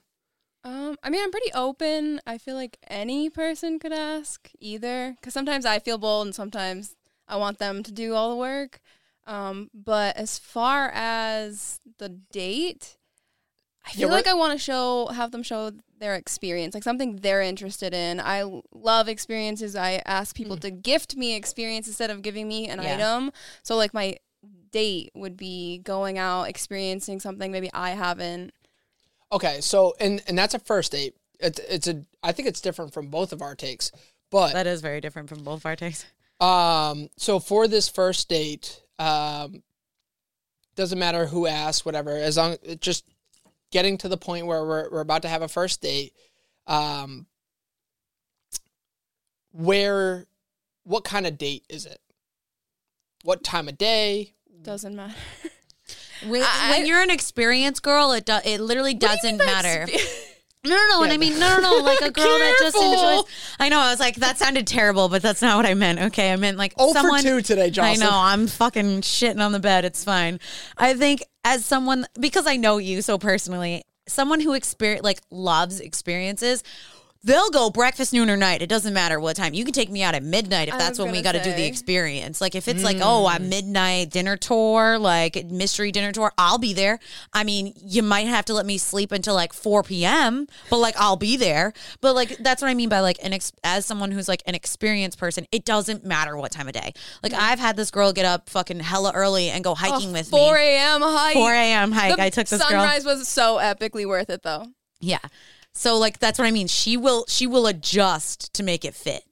Um, I mean, I'm pretty open. I feel like any person could ask either, because sometimes I feel bold and sometimes I want them to do all the work. Um, but as far as the date, I feel what- like I want to show, have them show their experience, like something they're interested in. I love experiences. I ask people to gift me experience instead of giving me an Yeah. item. So like my date would be going out, experiencing something maybe I haven't. Okay, so and and that's a first date. It's it's a I think it's different from both of our takes, but That is very different from both of our takes. Um, so for this first date, um, doesn't matter who asks, whatever, as long it's just getting to the point where we're we're about to have a first date. Um, where, what kind of date is it? What time of day? Doesn't matter. When, I- when you're an experienced girl, it do, it literally doesn't matter. No, no, no. And I mean, no, no, no. Like a girl that just enjoys. I know. I was like, that sounded terrible, but that's not what I meant. Okay, I meant like Oh someone. for two today, I know. I'm fucking shitting on the bed. It's fine. I think as someone because I know you so personally, someone who experience like loves experiences. They'll go breakfast, noon, or night. It doesn't matter what time. You can take me out at midnight if I that's was when we got gonna to do the say. experience. Like if it's like, oh, a mm. midnight dinner tour, like mystery dinner tour, I'll be there. I mean, you might have to let me sleep until like 4 p.m., but like I'll be there. But like that's what I mean by like an ex- as someone who's like an experienced person, it doesn't matter what time of day. Like mm. I've had this girl get up fucking hella early and go hiking with me. 4 me. a.m. hike. 4 a.m. hike. The I took this girl. sunrise was so epically worth it though. Yeah. So like that's what I mean. She will she will adjust to make it fit.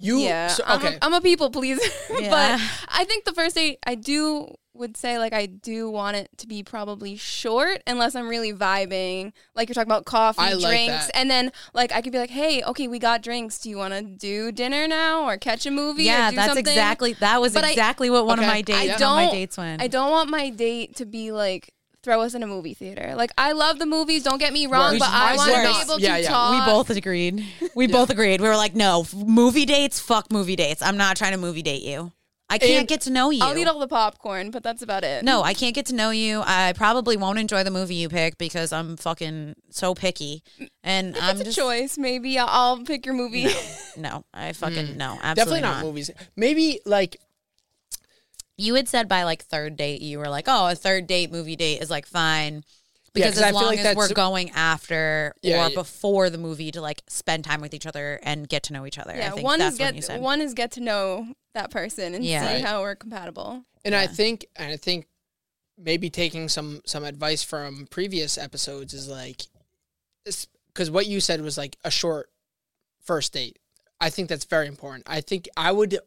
You yeah, so, I'm, a, I'm a people pleaser, Yeah. but I think the first date I do would say like I do want it to be probably short unless I'm really vibing. Like you're talking about coffee, I drinks, that. and then like I could be like, hey, okay, we got drinks. Do you want to do dinner now or catch a movie? Yeah, or do that's something? exactly that was But I- exactly what one Okay. of my dates I one of my dates went. I don't want my date to be like throw us in a movie theater. Like I love the movies, don't get me wrong, Worse. but I want to be able Yeah, to yeah. talk. we both agreed. We both agreed. We were like, no, movie dates, fuck movie dates. I'm not trying to movie date you. I can't And- get to know you. I'll eat all the popcorn, but that's about it. no, I can't get to know you. I probably won't enjoy the movie you pick because I'm fucking so picky. And I'm it's a choice. Maybe I'll, I'll pick your movie. no, I fucking mm. no, absolutely. Definitely not, not. movies. Maybe like You had said by like third date, you were like, oh, a third date movie date is like fine. Yeah, Because 'cause I as feel long like as we're going after Yeah, or yeah. before the movie to like spend time with each other and get to know each other. I yeah, think one that's is when you get said. one is get to know that person and Yeah. see Right. how we're compatible. And I think, and I think maybe taking some some advice from previous episodes is like because what you said was like a short first date. I think that's very important. I think I would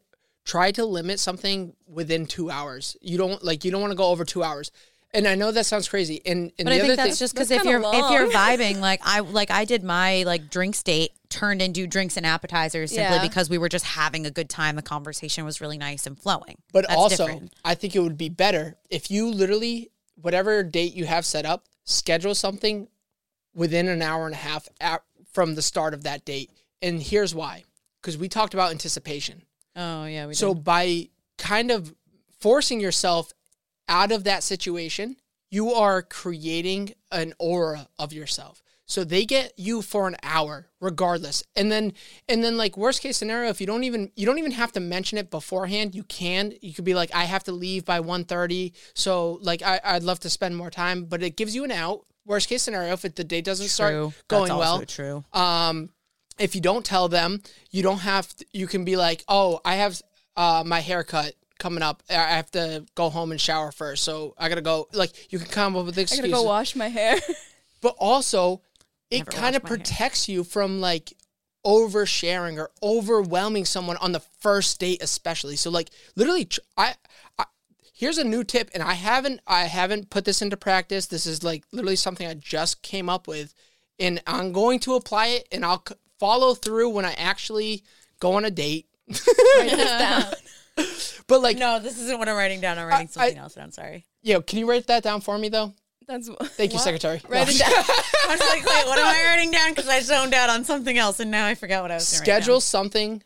try to limit something within two hours. You don't like you don't want to go over two hours. And I know that sounds crazy. And, and but the I other think that's thing, just because if you're kinda if you're vibing, like I like I did my like drinks date turned into drinks and appetizers simply Yeah. because we were just having a good time. The conversation was really nice and flowing. But That's also, different. I think it would be better if you literally, whatever date you have set up, schedule something within an hour and a half at, from the start of that date. And here's why because we talked about anticipation. Oh yeah, we So by kind of forcing yourself out of that situation, you are creating an aura of yourself. So they get you for an hour regardless. And then and then like worst case scenario if you don't even you don't even have to mention it beforehand, you can you could be like I have to leave by 1:30, so like I I'd love to spend more time, but it gives you an out. Worst case scenario if it, the date doesn't true. start going That's well, also true. um, if you don't tell them, you don't have. To, you can be like, "Oh, I have uh, my haircut coming up. I I have to go home and shower first, so I gotta go." Like you can come up with excuses. I gotta go wash my hair. but also it kind of wash my hair. protects you from like oversharing or overwhelming someone on the first date, especially. So like literally, tr- I. I Here's a new tip, and I haven't I haven't put this into practice. This is like literally something I just came up with, and I'm going to apply it, and I'll c- follow through when I actually go on a date. Write this down. But like, No, this isn't what I'm writing down. I'm writing I- something else down. Sorry. yo, can you write that down for me though? That's Thank you, What? secretary. Write No. it down. I was like, wait, what am I writing down? Because I zoned out on something else, and now I forgot what I was. gonna write down. Schedule something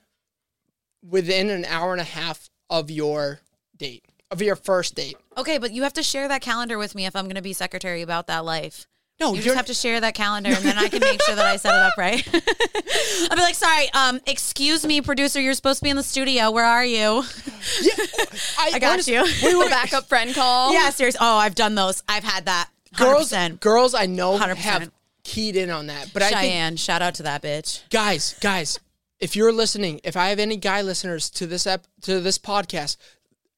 within an hour and a half of your date, of your first date. Okay, but you have to share that calendar with me if I'm going to be secretary about that life. No, You just have to share that calendar, and then I can make sure that I set it up right. I'll be like, sorry, um, excuse me, producer, you're supposed to be in the studio. Where are you? I got honest- you. Wait, wait, Backup friend call. yeah, seriously. Oh, I've done those. I've had that. 100%. girls, girls, I know 100%. have keyed in on that, but I think Cheyenne, shout out to that bitch. guys, guys, if you're listening, if I have any guy listeners to this ep- to this podcast,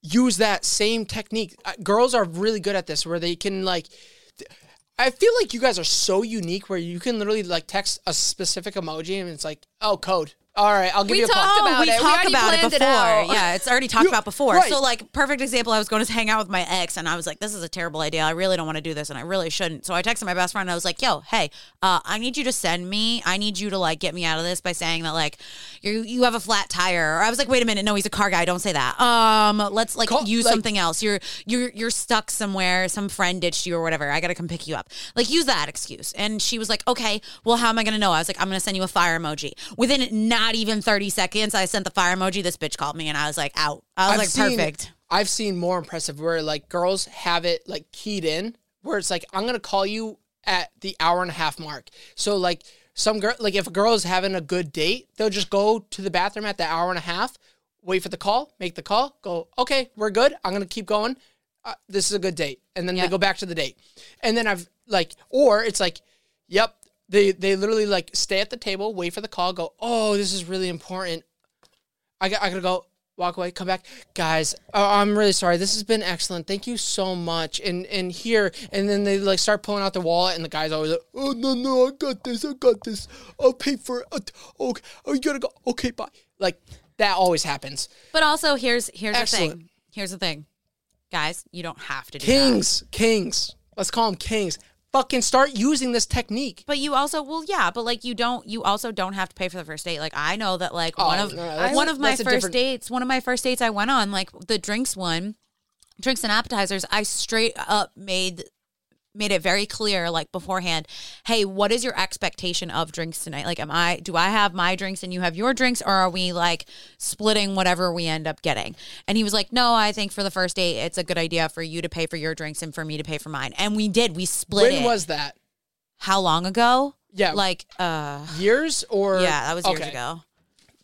use that same technique. Uh, girls are really good at this, where they can like. th- I feel like you guys are so unique, where you can literally like text a specific emoji, and it's like, oh, code. All right, I'll give We you a call. talked about we it. We talked already about it planned it before. yeah, it's already talked You- about before. right. So, like, perfect example. I was going to hang out with my ex, and I was like, "This is a terrible idea. I really don't want to do this, and I really shouldn't." So I texted my best friend. And I was like, "Yo, hey, uh, I need you to send me. I need you to like get me out of this by saying that like you you have a flat tire." Or I was like, "Wait a minute, no, he's a car guy. Don't say that. Um, let's like Call- use like- something else. You're you're you're stuck somewhere. Some friend ditched you or whatever. I got to come pick you up. Like use that excuse." And she was like, "Okay, well, how am I going to know?" I was like, "I'm going to send you a fire emoji." Within not even 30 seconds, I sent the fire emoji. This bitch called me, and I was like, "Out." I was I've like, seen- "Perfect." I've seen more impressive where like girls have it like keyed in, where it's like I'm gonna call you at the hour and a half mark. So like some girl, like if a girl is having a good date, they'll just go to the bathroom at the hour and a half, wait for the call, make the call, go okay, we're good. I'm gonna keep going. Uh, this is a good date, and then Yeah. they go back to the date, and then I've like, or it's like, yep. They, they literally like stay at the table, wait for the call, go, oh, this is really important. I got I gotta go walk away, come back, guys. Oh, I'm really sorry. This has been excellent. Thank you so much. And and here, and then they like start pulling out their wallet, and the guy's always like, oh no no, I got this, I got this. I'll pay for it. Okay, oh you gotta go. Okay, bye. Like that always happens. But also, here's here's the thing. Here's the thing, guys. You don't have to do that. Kings, kings. Let's call them kings. Fucking start using this technique. But you also, well, yeah, but like you don't, you also don't have to pay for the first date. Like I know that, like Oh, one of no, one of my first different- dates, one of my first dates I went on, like the drinks one, drinks and appetizers. I straight up made made it very clear, like beforehand. Hey, what is your expectation of drinks tonight? Like, am I do I have my drinks and you have your drinks, or are we like splitting whatever we end up getting? And he was like, No, I think for the first date, it's a good idea for you to pay for your drinks and for me to pay for mine. And we did. We split When it was that? how long ago? Yeah. Like, uh, Years or yeah, that was years Okay, ago.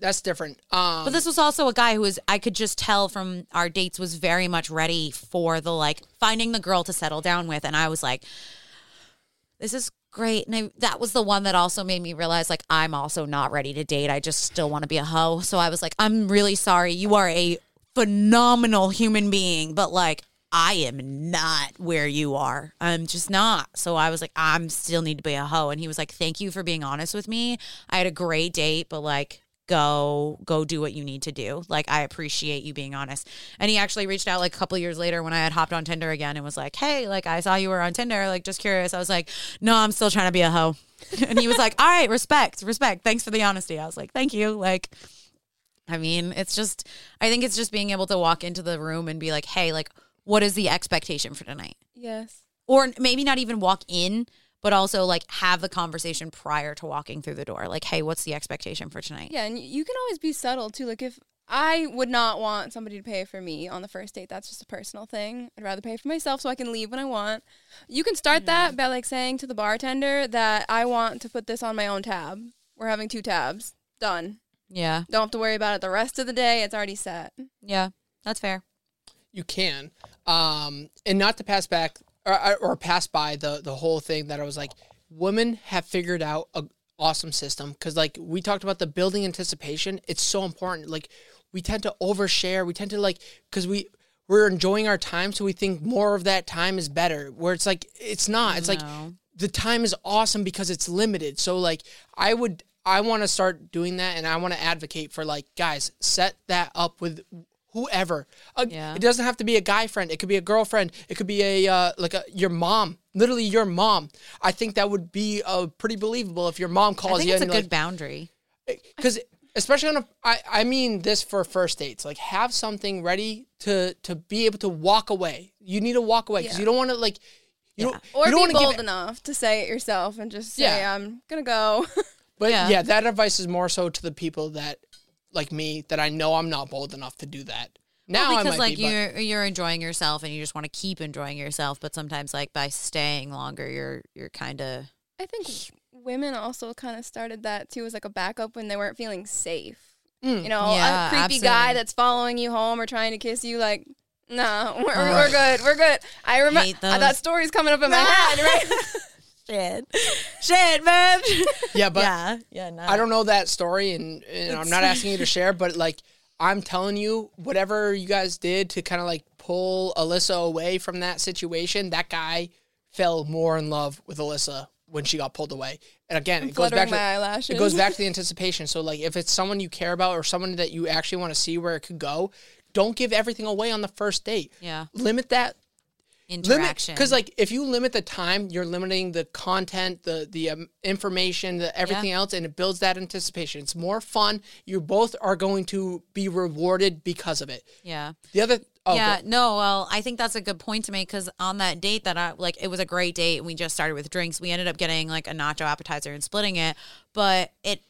That's different. Um, But this was also a guy who was, I could just tell from our dates, was very much ready for the like finding the girl to settle down with. And I was like, this is great. And I, that was the one that also made me realize like, I'm also not ready to date. I just still want to be a hoe. So I was like, I'm really sorry. You are a phenomenal human being, but like, I am not where you are. I'm just not. So I was like, I'm still need to be a hoe. And he was like, Thank you for being honest with me. I had a great date, but like go go do what you need to do. Like i appreciate you being honest. And he actually reached out like a couple years later when i had hopped on tinder again and was like hey like i saw you were on tinder like just curious. I was like no i'm still trying to be a hoe. And he was like all right respect respect. Thanks for the honesty. I was like thank you. Like i mean it's just i think it's just being able to walk into the room and be like hey like what is the expectation for tonight? Yes. or maybe not even walk in but also like have the conversation prior to walking through the door like hey what's the expectation for tonight Yeah, and you can always be subtle too. Like if I would not want somebody to pay for me on the first date, that's just a personal thing. I'd rather pay for myself so I can leave when I want. You can start that by like saying to the bartender that I want to put this on my own tab. We're having two tabs. Done. yeah Don't have to worry about it the rest of the day. It's already set. yeah that's fair you can um and not to pass back or, or pass by the the whole thing that i was like women have figured out a awesome system. Because like we talked about the building anticipation. It's so important. Like we tend to overshare. We tend to like because we we're enjoying our time so we think more of that time is better. Where it's like it's not. It's like the time is awesome because it's limited. So like I would I want to start doing that and I want to advocate for like guys set that up with whoever. Uh, Yeah. It doesn't have to be a guy friend. It could be a girlfriend. It could be a uh, like a your mom. Literally your mom. I think that would be uh, pretty believable if your mom calls I think you it's a good like boundary. because especially on a I, I mean this for first dates like have something ready to to be able to walk away you need to walk away because Yeah. you don't want to like you Yeah. don't Or you don't be bold give, enough to say it yourself and just say. I'm going to go. but Yeah. yeah. that advice is more so to the people that like me that I know I'm not bold enough to do that now well, I because might like be, you're you're enjoying yourself and you just want to keep enjoying yourself, but sometimes like by staying longer, you're you're kind of I think women also kind of started that too as like a backup when they weren't feeling safe. Mm. You know, Yeah, a creepy absolutely. guy that's following you home or trying to kiss you, like, no, we're, Oh. we're good, we're good. I remember Hate that those. story's coming up in my head, right? shit, shit, man. yeah but yeah, yeah. No. I don't know that story, and, and I'm not asking you to share, but like I'm telling you, whatever you guys did to kind of like pull Alyssa away from that situation, that guy fell more in love with Alyssa when she got pulled away. And again, it goes back my to eyelashes. it goes back to the anticipation. So like if it's someone you care about or someone that you actually want to see where it could go, don't give everything away on the first date. Yeah, Limit that interaction. because like if you limit the time you're limiting the content the the um, information the everything else and it builds that anticipation it's more fun you both are going to be rewarded because of it yeah. the other oh, yeah, go- no, well, I think that's a good point to make because on that date that I like, it was a great date. and We just started with drinks. We ended up getting like a nacho appetizer and splitting it. But it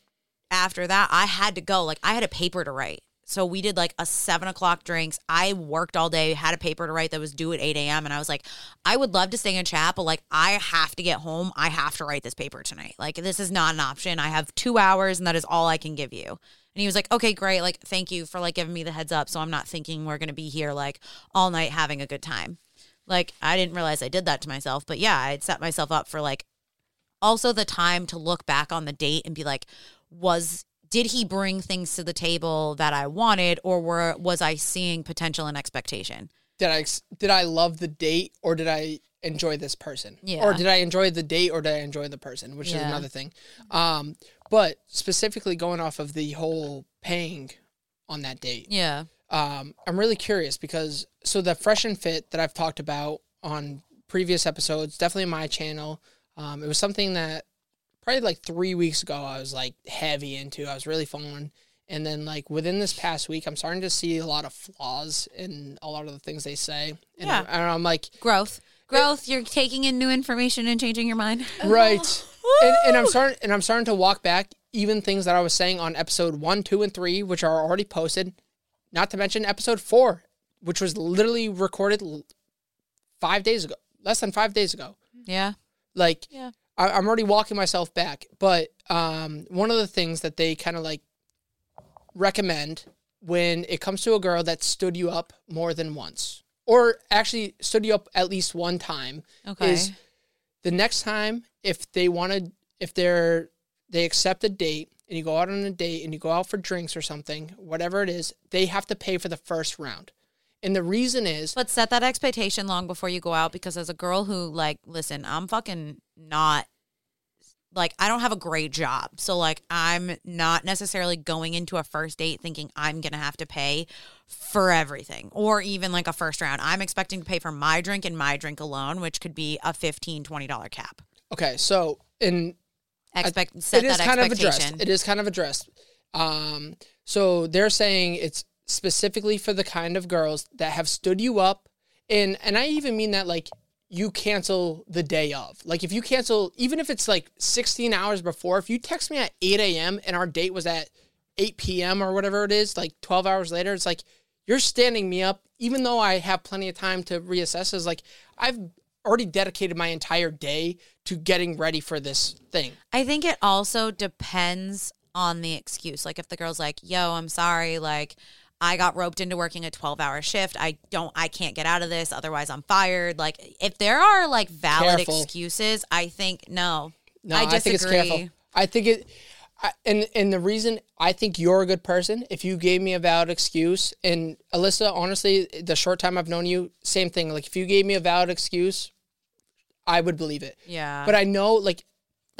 after that, I had to go. Like, I had a paper to write. So we did like a seven o'clock drinks. I worked all day, had a paper to write that was due at 8 a.m. And I was like, I would love to stay in but like, I have to get home. I have to write this paper tonight. Like, this is not an option. I have two hours and that is all I can give you. And he was like, okay, great. Like, thank you for like giving me the heads up. So I'm not thinking we're going to be here like all night having a good time. Like, I didn't realize I did that to myself. But yeah, I'd set myself up for like also the time to look back on the date and be like, was did he bring things to the table that I wanted, or were was I seeing potential and expectation? did i did i love the date or did i enjoy this person Yeah. or did i enjoy the date or did i enjoy the person which is another thing um but specifically going off of the whole paying on that date Yeah, um, I'm really curious because so the fresh and fit that I've talked about on previous episodes, definitely my channel. Um, it was something that probably like three weeks ago I was like heavy into. I was really following, and then like within this past week, I'm starting to see a lot of flaws in a lot of the things they say. And, Yeah. I'm, and I'm like, growth, growth. You're taking in new information and changing your mind. right. and, and I'm starting and I'm starting to walk back even things that I was saying on episode one, two, and three, which are already posted. Not to mention episode four, which was literally recorded five days ago, less than five days ago. Yeah, Like, Yeah. I, I'm already walking myself back. But um, one of the things that they kind of like recommend when it comes to a girl that stood you up more than once, or actually stood you up at least one time, okay. is the next time if they wanted if they're they accept a date and you go out on a date and you go out for drinks or something whatever it is they have to pay for the first round And the reason is But set that expectation long before you go out because as a girl who like listen, I'm fucking not like I don't have a great job. So like I'm not necessarily going into a first date thinking I'm going to have to pay for everything or even like a first round. I'm expecting to pay for my drink and my drink alone, which could be a 15 20 dollar cap. okay, so in Expect set it is that kind of expectation. addressed. It is kind of addressed. Um, so they're saying it's specifically for the kind of girls that have stood you up, and and I even mean that like you cancel the day of. Like if you cancel, even if it's like 16 hours before, if you text me at 8 a.m. and our date was at 8 p.m. or whatever it is, like 12 hours later, it's like you're standing me up, even though I have plenty of time to reassess. Is like I've already dedicated my entire day to getting ready for this thing. I think it also depends on the excuse. Like if the girl's like, "Yo, I'm sorry, like I got roped into working a 12-hour shift. I don't I can't get out of this, otherwise I'm fired." Like if there are like valid Careful. excuses, I think no. No, I I, think it's careful. I think it, I, and and the reason I think you're a good person. If you gave me a valid excuse, and Alyssa, honestly, the short time I've known you, same thing. Like if you gave me a valid excuse, I would believe it. Yeah. But I know, like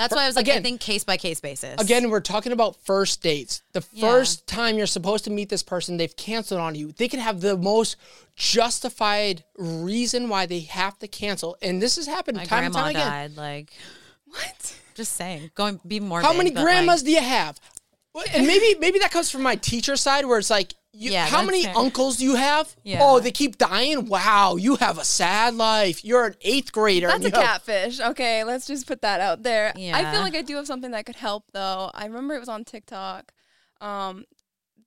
That's why I was like I again- think case by case basis. again, we're talking about first dates. The Yeah. first time you're supposed to meet this person, they've canceled on you. They can have the most justified reason why they have to cancel, and this has happened my time and time again. died like What? just saying. Going be more How many but, like- grandmas do you have? Well, And maybe maybe that comes from my teacher side where it's like, you, Yeah, how many fair. uncles do you have? Yeah. Oh, they keep dying. Wow, you have a sad life. You're an eighth grader. That's and a you have- catfish. Okay, let's just put that out there. I feel like I do have something that could help though. I remember it was on TikTok. Um,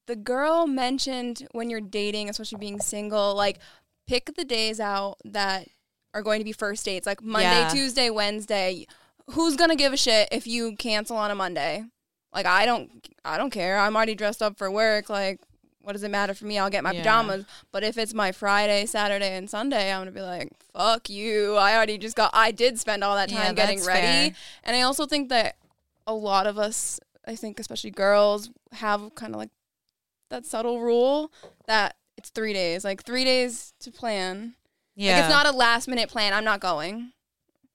the girl mentioned when you're dating, especially being single, like pick the days out that are going to be first dates, like Monday, Yeah. Tuesday, Wednesday. Who's gonna give a shit if you cancel on a Monday? Like I don't, I don't care. I'm already dressed up for work. Like, what does it matter for me? I'll get my Yeah. pajamas. But if it's my Friday, Saturday, and Sunday, I'm gonna be like, fuck you. I already just got. I did spend all that Yeah, time getting ready. fair. And I also think that a lot of us, I think especially girls, have kind of like that subtle rule that it's three days, like three days to plan. Yeah. Like it's not a last minute plan. I'm not going.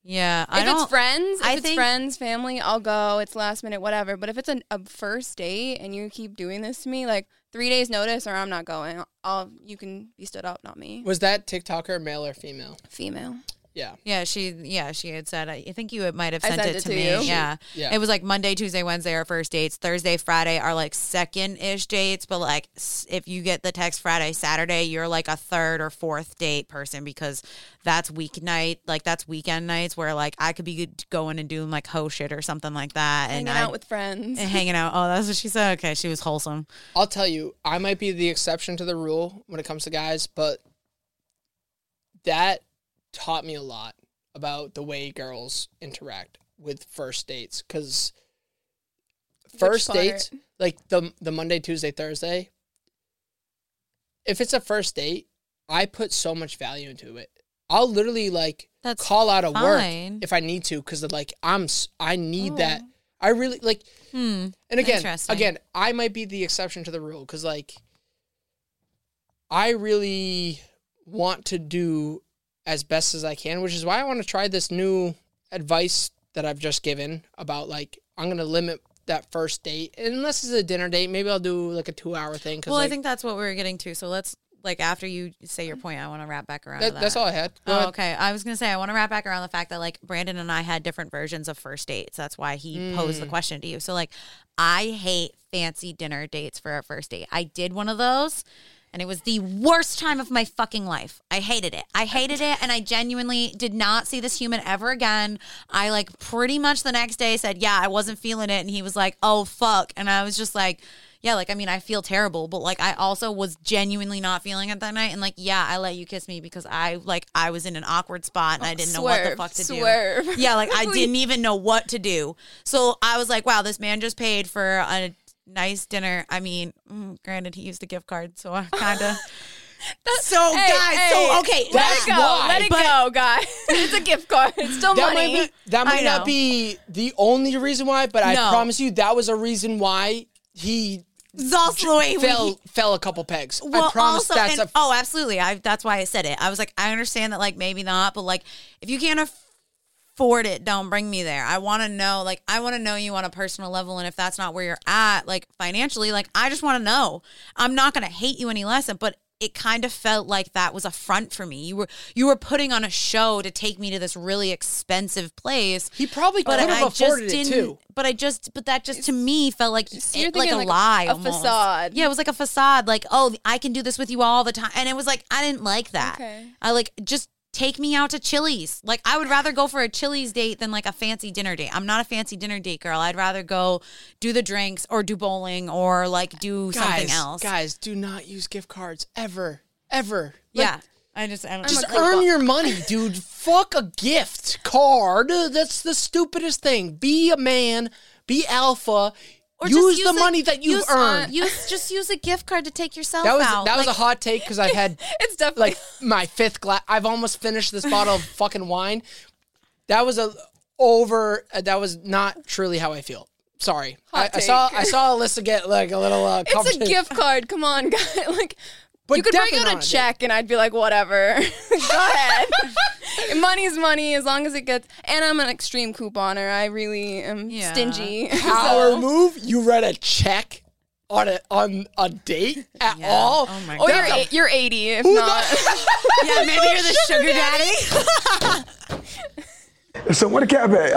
Yeah. I if don't it's friends, if I it's think- friends, family, I'll go. It's last minute, whatever. But if it's an, a first date and you keep doing this to me, like three days notice or I'm not going. I'll you can be stood up, not me. Was that TikToker male or female? Female. Yeah. Yeah, she yeah, she had said I think you might have sent, sent it, it to to me. you. Yeah. Yeah. It was like Monday, Tuesday, Wednesday are first dates. Thursday, Friday are like second-ish dates, but like if you get the text Friday, Saturday, you're like a third or fourth date person because that's weeknight, like that's weekend nights where like I could be going and doing like ho shit or something like that Hanging and I out with friends. and hanging out. Oh, that's what she said. Okay, she was wholesome. I'll tell you, I might be the exception to the rule when it comes to guys, but that taught me a lot about the way girls interact with first dates. Because first dates, like the the Monday, Tuesday, Thursday, if it's a first date, I put so much value into it. I'll literally like That's call out of work if I need to because like I'm I need Oh. that. I really like Hmm. and again, again, I might be the exception to the rule because, like, I really want to do as best as I can, which is why I want to try this new advice that I've just given about like I'm gonna limit that first date, unless it's a dinner date. Maybe I'll do like a two hour thing. Well, I think that's what we were getting to. So let's like after you say your point, I want to wrap back around. to that, that. that's all I had. Oh, okay. I was gonna say I want to wrap back around the fact that like Branden and I had different versions of first dates. That's why he posed the Mm. question to you. So like, I hate fancy dinner dates for a first date. I did one of those. And it was the worst time of my fucking life. I hated it. I hated it. And I genuinely did not see this human ever again. I like pretty much the next day said, Yeah, I wasn't feeling it. And he was like, Oh, fuck. And I was just like, yeah, like I mean, I feel terrible, but like I also was genuinely not feeling it that night, and like yeah, I let you kiss me because I like I was in an awkward spot and I didn't know what the fuck to swerve. do. Yeah, like I didn't even know what to do. So I was like, wow, this man just paid for a nice dinner. I mean, mm, granted, he used a gift card, so I kind of. so Hey, guys, hey, so okay, Let it go. why, Let it go, guys. it's a gift card. It's still That money. might be that might not be the only reason why, but I promise you that was a reason why he It's also the we- fell fell a couple pegs. Well, I promise also, that's and- a oh, absolutely. I that's why I said it. I was like, I understand that, like maybe not, but like if you can't afford it, don't bring me there. I want to know, like, I want to know you on a personal level, and if that's not where you're at, like financially, like I just want to know. I'm not gonna hate you any less, but it kind of felt like that was a front for me. You were you were putting on a show to take me to this really expensive place. he probably But could I have just it didn't. too. But I just, but that just to me felt like So it- like a like a- lie, a almost. facade. Yeah, it was like a facade. Like, oh, I can do this with you all the time, and it was like I didn't like that. Okay. I like just take me out to Chili's. Like, I would rather go for a Chili's date than like a fancy dinner date. I'm not a fancy dinner date girl. I'd rather go do the drinks or do bowling or like do something else. guys, do not use gift cards ever, ever. Like, yeah, I just, I don't Just earn your money, dude. Fuck a gift card. That's the stupidest thing. Be a man. Be alpha. Or just use, the a- money that you've use, uh, use just use a gift card to take yourself that was out. that was Like, a hot take because I had It's definitely like my fifth glass. I've almost finished this bottle of fucking wine. That was a over. uh, That was not truly how I feel. Sorry. I, I saw. I saw Alyssa get like a little. Uh, it's a gift card. Come on, guy. Like But you could bring definitely out a a check, and I'd be like, whatever. Go ahead. Money's money as long as it gets. And I'm an extreme couponer. I really am Yeah. stingy. Power So- move. You read a check on a on a date at Yeah. all. Oh my God. Or you're That's a- eight, you're 80 if Who not. the- yeah, maybe you're the sugar daddy. So what a cafe.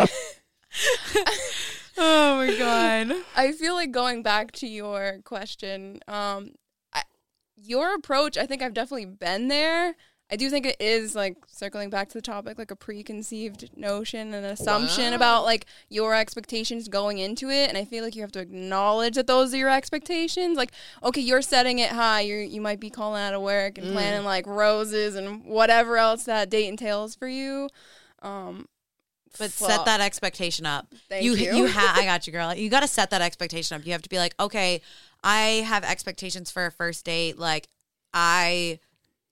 oh my god. I feel like going back to your question, um, I, your approach, I think I've definitely been there. I do think it is like circling back to the topic, like a preconceived notion and assumption Wow. about like your expectations going into it. And I feel like you have to acknowledge that those are your expectations. Like, okay, you're setting it high. You you might be calling out of work and planning like roses and whatever else that date entails for you. Um, But Well, set that expectation up. thank you you. you have I got you, girl. You got to set that expectation up. You have to be like, okay, I have expectations for a first date. Like, I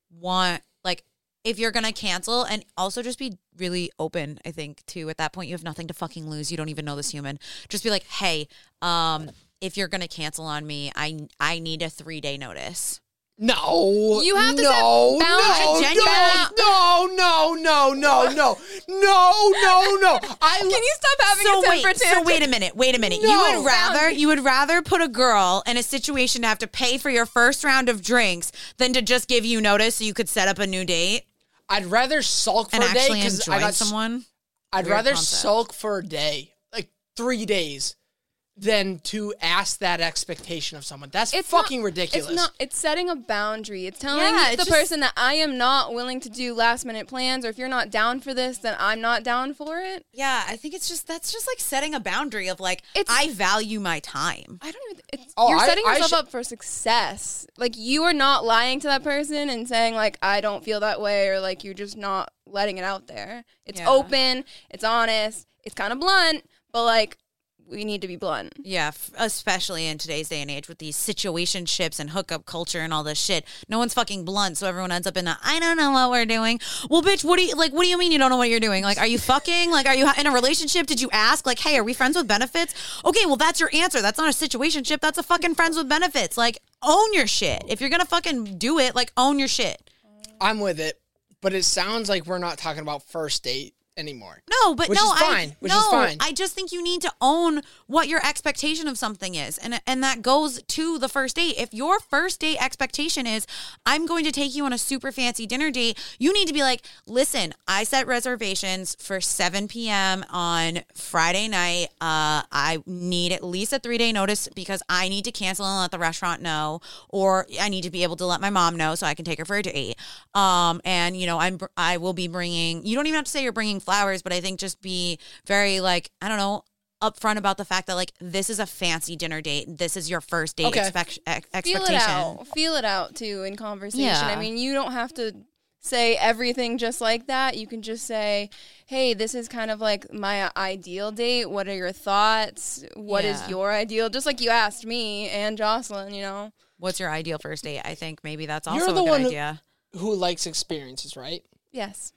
want like if you're gonna cancel, and also just be really open. I think too. At that point, you have nothing to fucking lose. You don't even know this human. Just be like, hey, um, if you're gonna cancel on me, I I need a three day notice. No. You have to set no, boundaries. no, Genuine- no, no, no, no, no, no, no, no, no. I Can you stop having so a temper wait, so wait a minute, wait a minute. No. you would rather you would rather put a girl in a situation to have to pay for your first round of drinks than to just give you notice so you could set up a new date I'd rather sulk for and a day actually because enjoy I got. someone. I'd Weird rather concept. sulk for a day, like three days, than to ask that expectation of someone. That's It's fucking not- ridiculous. It's not. It's setting a boundary. It's telling Yeah, the just- person that I am not willing to do last minute plans, or if you're not down for this, then I'm not down for it. Yeah, I think it's just that's just like setting a boundary of like It's- I value my time. I don't even. It's, Oh, you're I- setting I yourself should- up for success. Like you are not lying to that person and saying like I don't feel that way, or like you're just not letting it out there. It's Yeah. open. It's honest. It's kind of blunt, but like we need to be blunt. Yeah, f- especially in today's day and age with these situationships and hookup culture and all this shit. No one's fucking blunt, so everyone ends up in a I don't know what we're doing. Well, bitch, what do you like? What do you mean you don't know what you're doing? Like, are you fucking? Like, are you in a relationship? Did you ask? Like, hey, are we friends with benefits? Okay, well, that's your answer. That's not a situationship. That's a fucking friends with benefits. Like, own your shit. If you're gonna fucking do it, like, own your shit. I'm with it, but it sounds like we're not talking about first date anymore. No, but Which no, is I, which no, is fine. I just think you need to own what your expectation of something is, and and that goes to the first date. If your first date expectation is, I'm going to take you on a super fancy dinner date, you need to be like, listen, I set reservations for 7 p.m. on Friday night. Uh, I need at least a three day notice because I need to cancel and let the restaurant know, or I need to be able to let my mom know so I can take her for a date. Um, and you know, I'm I will be bringing. You don't even have to say you're bringing flowers, but I think just be very like I don't know upfront about the fact that like this is a fancy dinner date. This is your first date Okay. expect- ex- Feel expectation. it out. Feel it out too in conversation. Yeah. I mean, you don't have to say everything just like that. You can just say, "Hey, this is kind of like my ideal date. What are your thoughts? What is Yeah. your ideal?" Just like you asked me and Jocelyn, you know. What's your ideal first date? I think maybe that's also You're a the good one idea. Who likes experiences, right? Yes.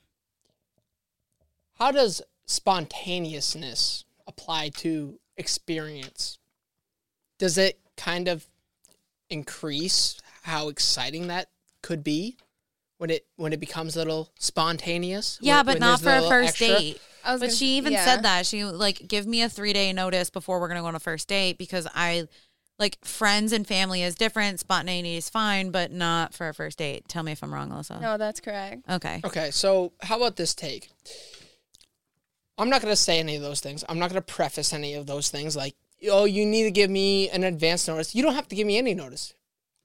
How does spontaneousness apply to experience? Does it kind of increase how exciting that could be when it when it becomes a little spontaneous. Yeah, when- but when not for a first extra. date. But gonna she even yeah. said that she like give me a three day notice before we're gonna go on a first date because I like friends and family is different. Spontaneity is fine, but not for a first date. Tell me if I'm wrong, Alyssa. No, that's correct. Okay. Okay, so how about this take? I'm not going to say any of those things. I'm not going to preface any of those things like, oh, you need to give me an advance notice. You don't have to give me any notice.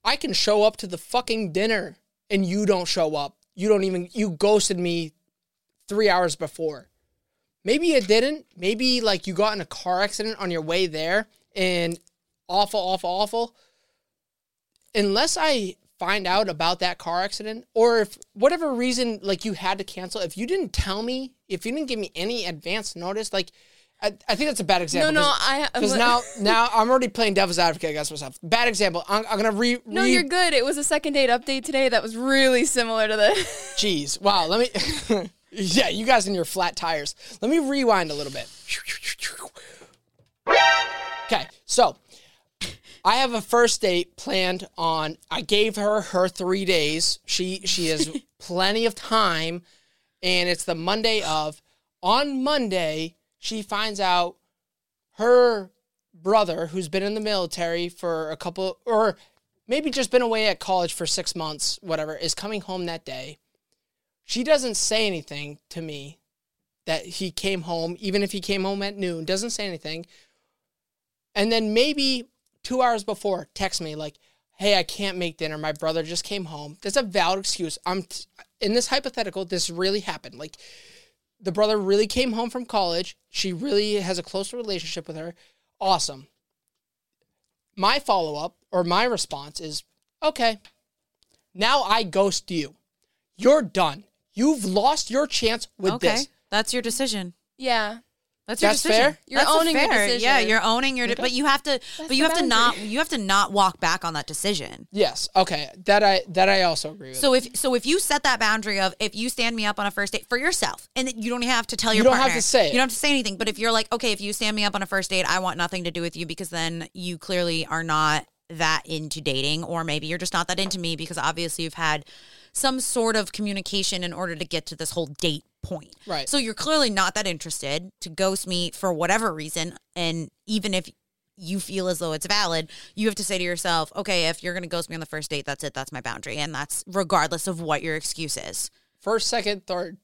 I can show up to the fucking dinner and you don't show up. You don't even, you ghosted me three hours before. Maybe you didn't. Maybe like you got in a car accident on your way there and awful, awful, awful. Unless I find out about that car accident or if whatever reason like you had to cancel, if you didn't tell me, if you didn't give me any advance notice, like I, I think that's a bad example. No, no, I because now, now I'm already playing devil's advocate against myself. Bad example. I'm, I'm gonna re. No, re- you're good. It was a second date update today that was really similar to this. Jeez, wow. Let me. yeah, you guys and your flat tires. Let me rewind a little bit. Okay, so I have a first date planned on. I gave her her three days. She she has plenty of time, and it's the Monday of. On Monday, she finds out her brother, who's been in the military for a couple, or maybe just been away at college for six months, whatever, is coming home that day. She doesn't say anything to me that he came home, even if he came home at noon, doesn't say anything. And then maybe two hours before, text me like, "Hey, I can't make dinner. My brother just came home." That's a valid excuse. I'm t- in this hypothetical. This really happened. Like, the brother really came home from college. She really has a close relationship with her. Awesome. My follow up or my response is, "Okay, now I ghost you. You're done. You've lost your chance with okay. this." That's your decision. yeah. That's your That's decision. fair? You're That's a owning your decision. Yeah, you're owning your. But you have to. but you the have to not. You have to not walk back on that decision. Yes. Okay. That I that I also agree with. So if so, if you set that boundary of if you stand me up on a first date for yourself, and you don't have to tell your You don't have partner, to say it. you don't have to say anything. But if you're like, okay, if you stand me up on a first date, I want nothing to do with you because then you clearly are not that into dating, or maybe you're just not that into me because obviously you've had some sort of communication in order to get to this whole date point. Right. So you're clearly not that interested to ghost me for whatever reason, and even if you feel as though it's valid, you have to say to yourself, okay, if you're going to ghost me on the first date, that's it. That's my boundary. And that's regardless of what your excuse is. First, second, third.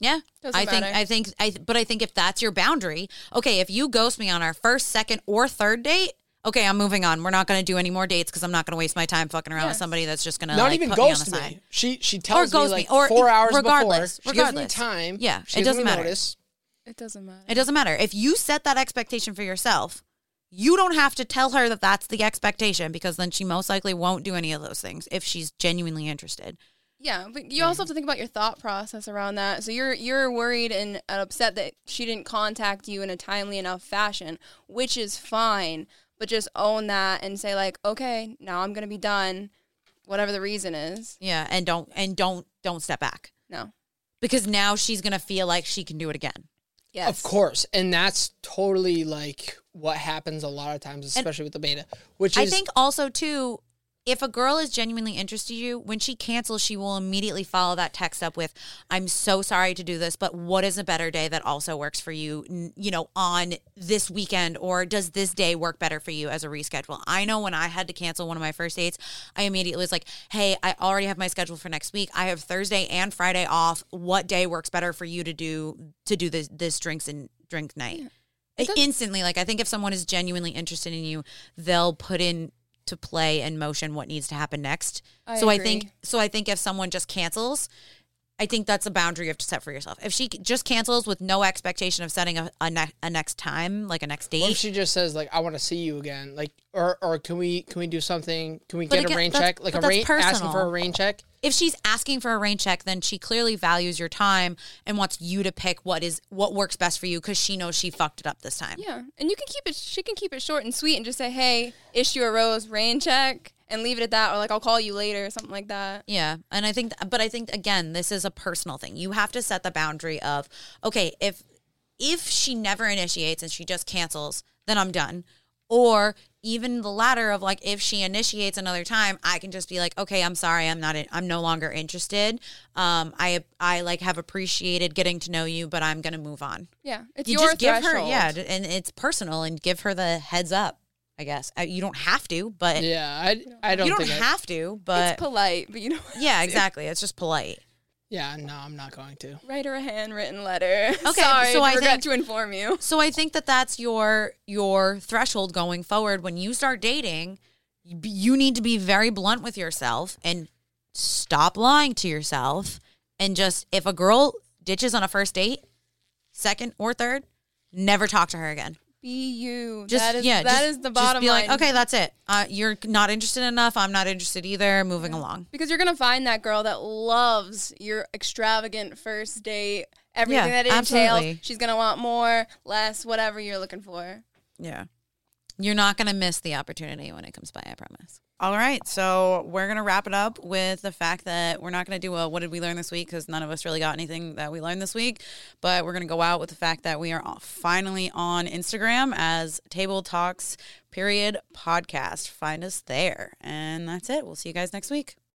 Yeah. Doesn't I think. I think, I, but I think if that's your boundary, okay, if you ghost me on our first, second, or third date, okay, I'm moving on. We're not going to do any more dates because I'm not going to waste my time fucking around with somebody that's just going to Not like, even put me on ghost the me. side. She she tells ghost me me, or four hours regardless, before. She gives me regardless. time. Yeah, She it doesn't matter. Notice. It doesn't matter. It doesn't matter. If you set that expectation for yourself, you don't have to tell her that that's the expectation because then she most likely won't do any of those things if she's genuinely interested. Yeah, but you also have to think about your thought process around that. So you're you're worried and upset that she didn't contact you in a timely enough fashion, which is fine. But just own that and say like, okay, now I'm gonna be done, whatever the reason is. Yeah, and don't and don't don't step back No. because now she's going to feel like she can do it again. Yes. Of course, and that's totally like what happens a lot of times, especially with the beta. Which I is think also too, if a girl is genuinely interested in you, when she cancels, she will immediately follow that text up with, "I'm so sorry to do this, but what is a better day that also works for you? You know, on this weekend, or does this day work better for you as a reschedule?" I know when I had to cancel one of my first dates, I immediately was like, "Hey, I already have my schedule for next week. I have Thursday and Friday off. What day works better for you to do to do this this drinks and drink night?" Does- instantly like i think if someone is genuinely interested in you they'll put in to play in motion what needs to happen next. I so i think so i think if someone just cancels i think that's a boundary you have to set for yourself if she just cancels with no expectation of setting a, a, ne- a next time like a next what if she just says like, "I want to see you again," like, or or can we can we do something? Can we But get again, a rain check? Like a that's rain asking for a rain check. if she's asking for a rain check then she clearly values your time and wants you to pick what is what works best for you because she knows she fucked it up this time Yeah, and you can keep it. She can keep it short and sweet, and just say, "Hey, issue a rose rain check," and leave it at that, or like I'll call you later, or something like that. Yeah. And I think, but I think again, this is a personal thing. You have to set the boundary of, okay, if, if she never initiates and she just cancels, then I'm done. or even the latter of like if she initiates another time i can just be like okay i'm sorry i'm not in, i'm no longer interested um i i like have appreciated getting to know you but i'm gonna move on Yeah, it's you your just give threshold. her yeah and it's personal and give her the heads up i guess Uh, you don't have to but Yeah, I, I don't you don't think I- have to but it's polite, but you know, yeah exactly it's just polite yeah, no, I'm not going to. write her a handwritten letter. Okay, Sorry, so I forgot think- to inform you. So I think that that's your your threshold going forward when you start dating. You you need to be very blunt with yourself and stop lying to yourself and just if a girl ditches on a first date, second or third, never talk to her again. Be you. Just that is yeah, that just, is the just bottom be line. like, okay, that's it. Uh, you're not interested enough. I'm not interested either. Moving along. Because you're gonna find that girl that loves your extravagant first date, everything Yeah, that it absolutely. entails. She's gonna want more, less, whatever you're looking for. Yeah. You're not to miss the opportunity when it comes by, I promise. All right. So we're going to wrap it up with the fact that we're not going to do a what did we learn this week because none of us really got anything that we learned this week. But we're going to go out with the fact that we are finally on Instagram as Table Talks period podcast. Find us there. And that's it. We'll see you guys next week.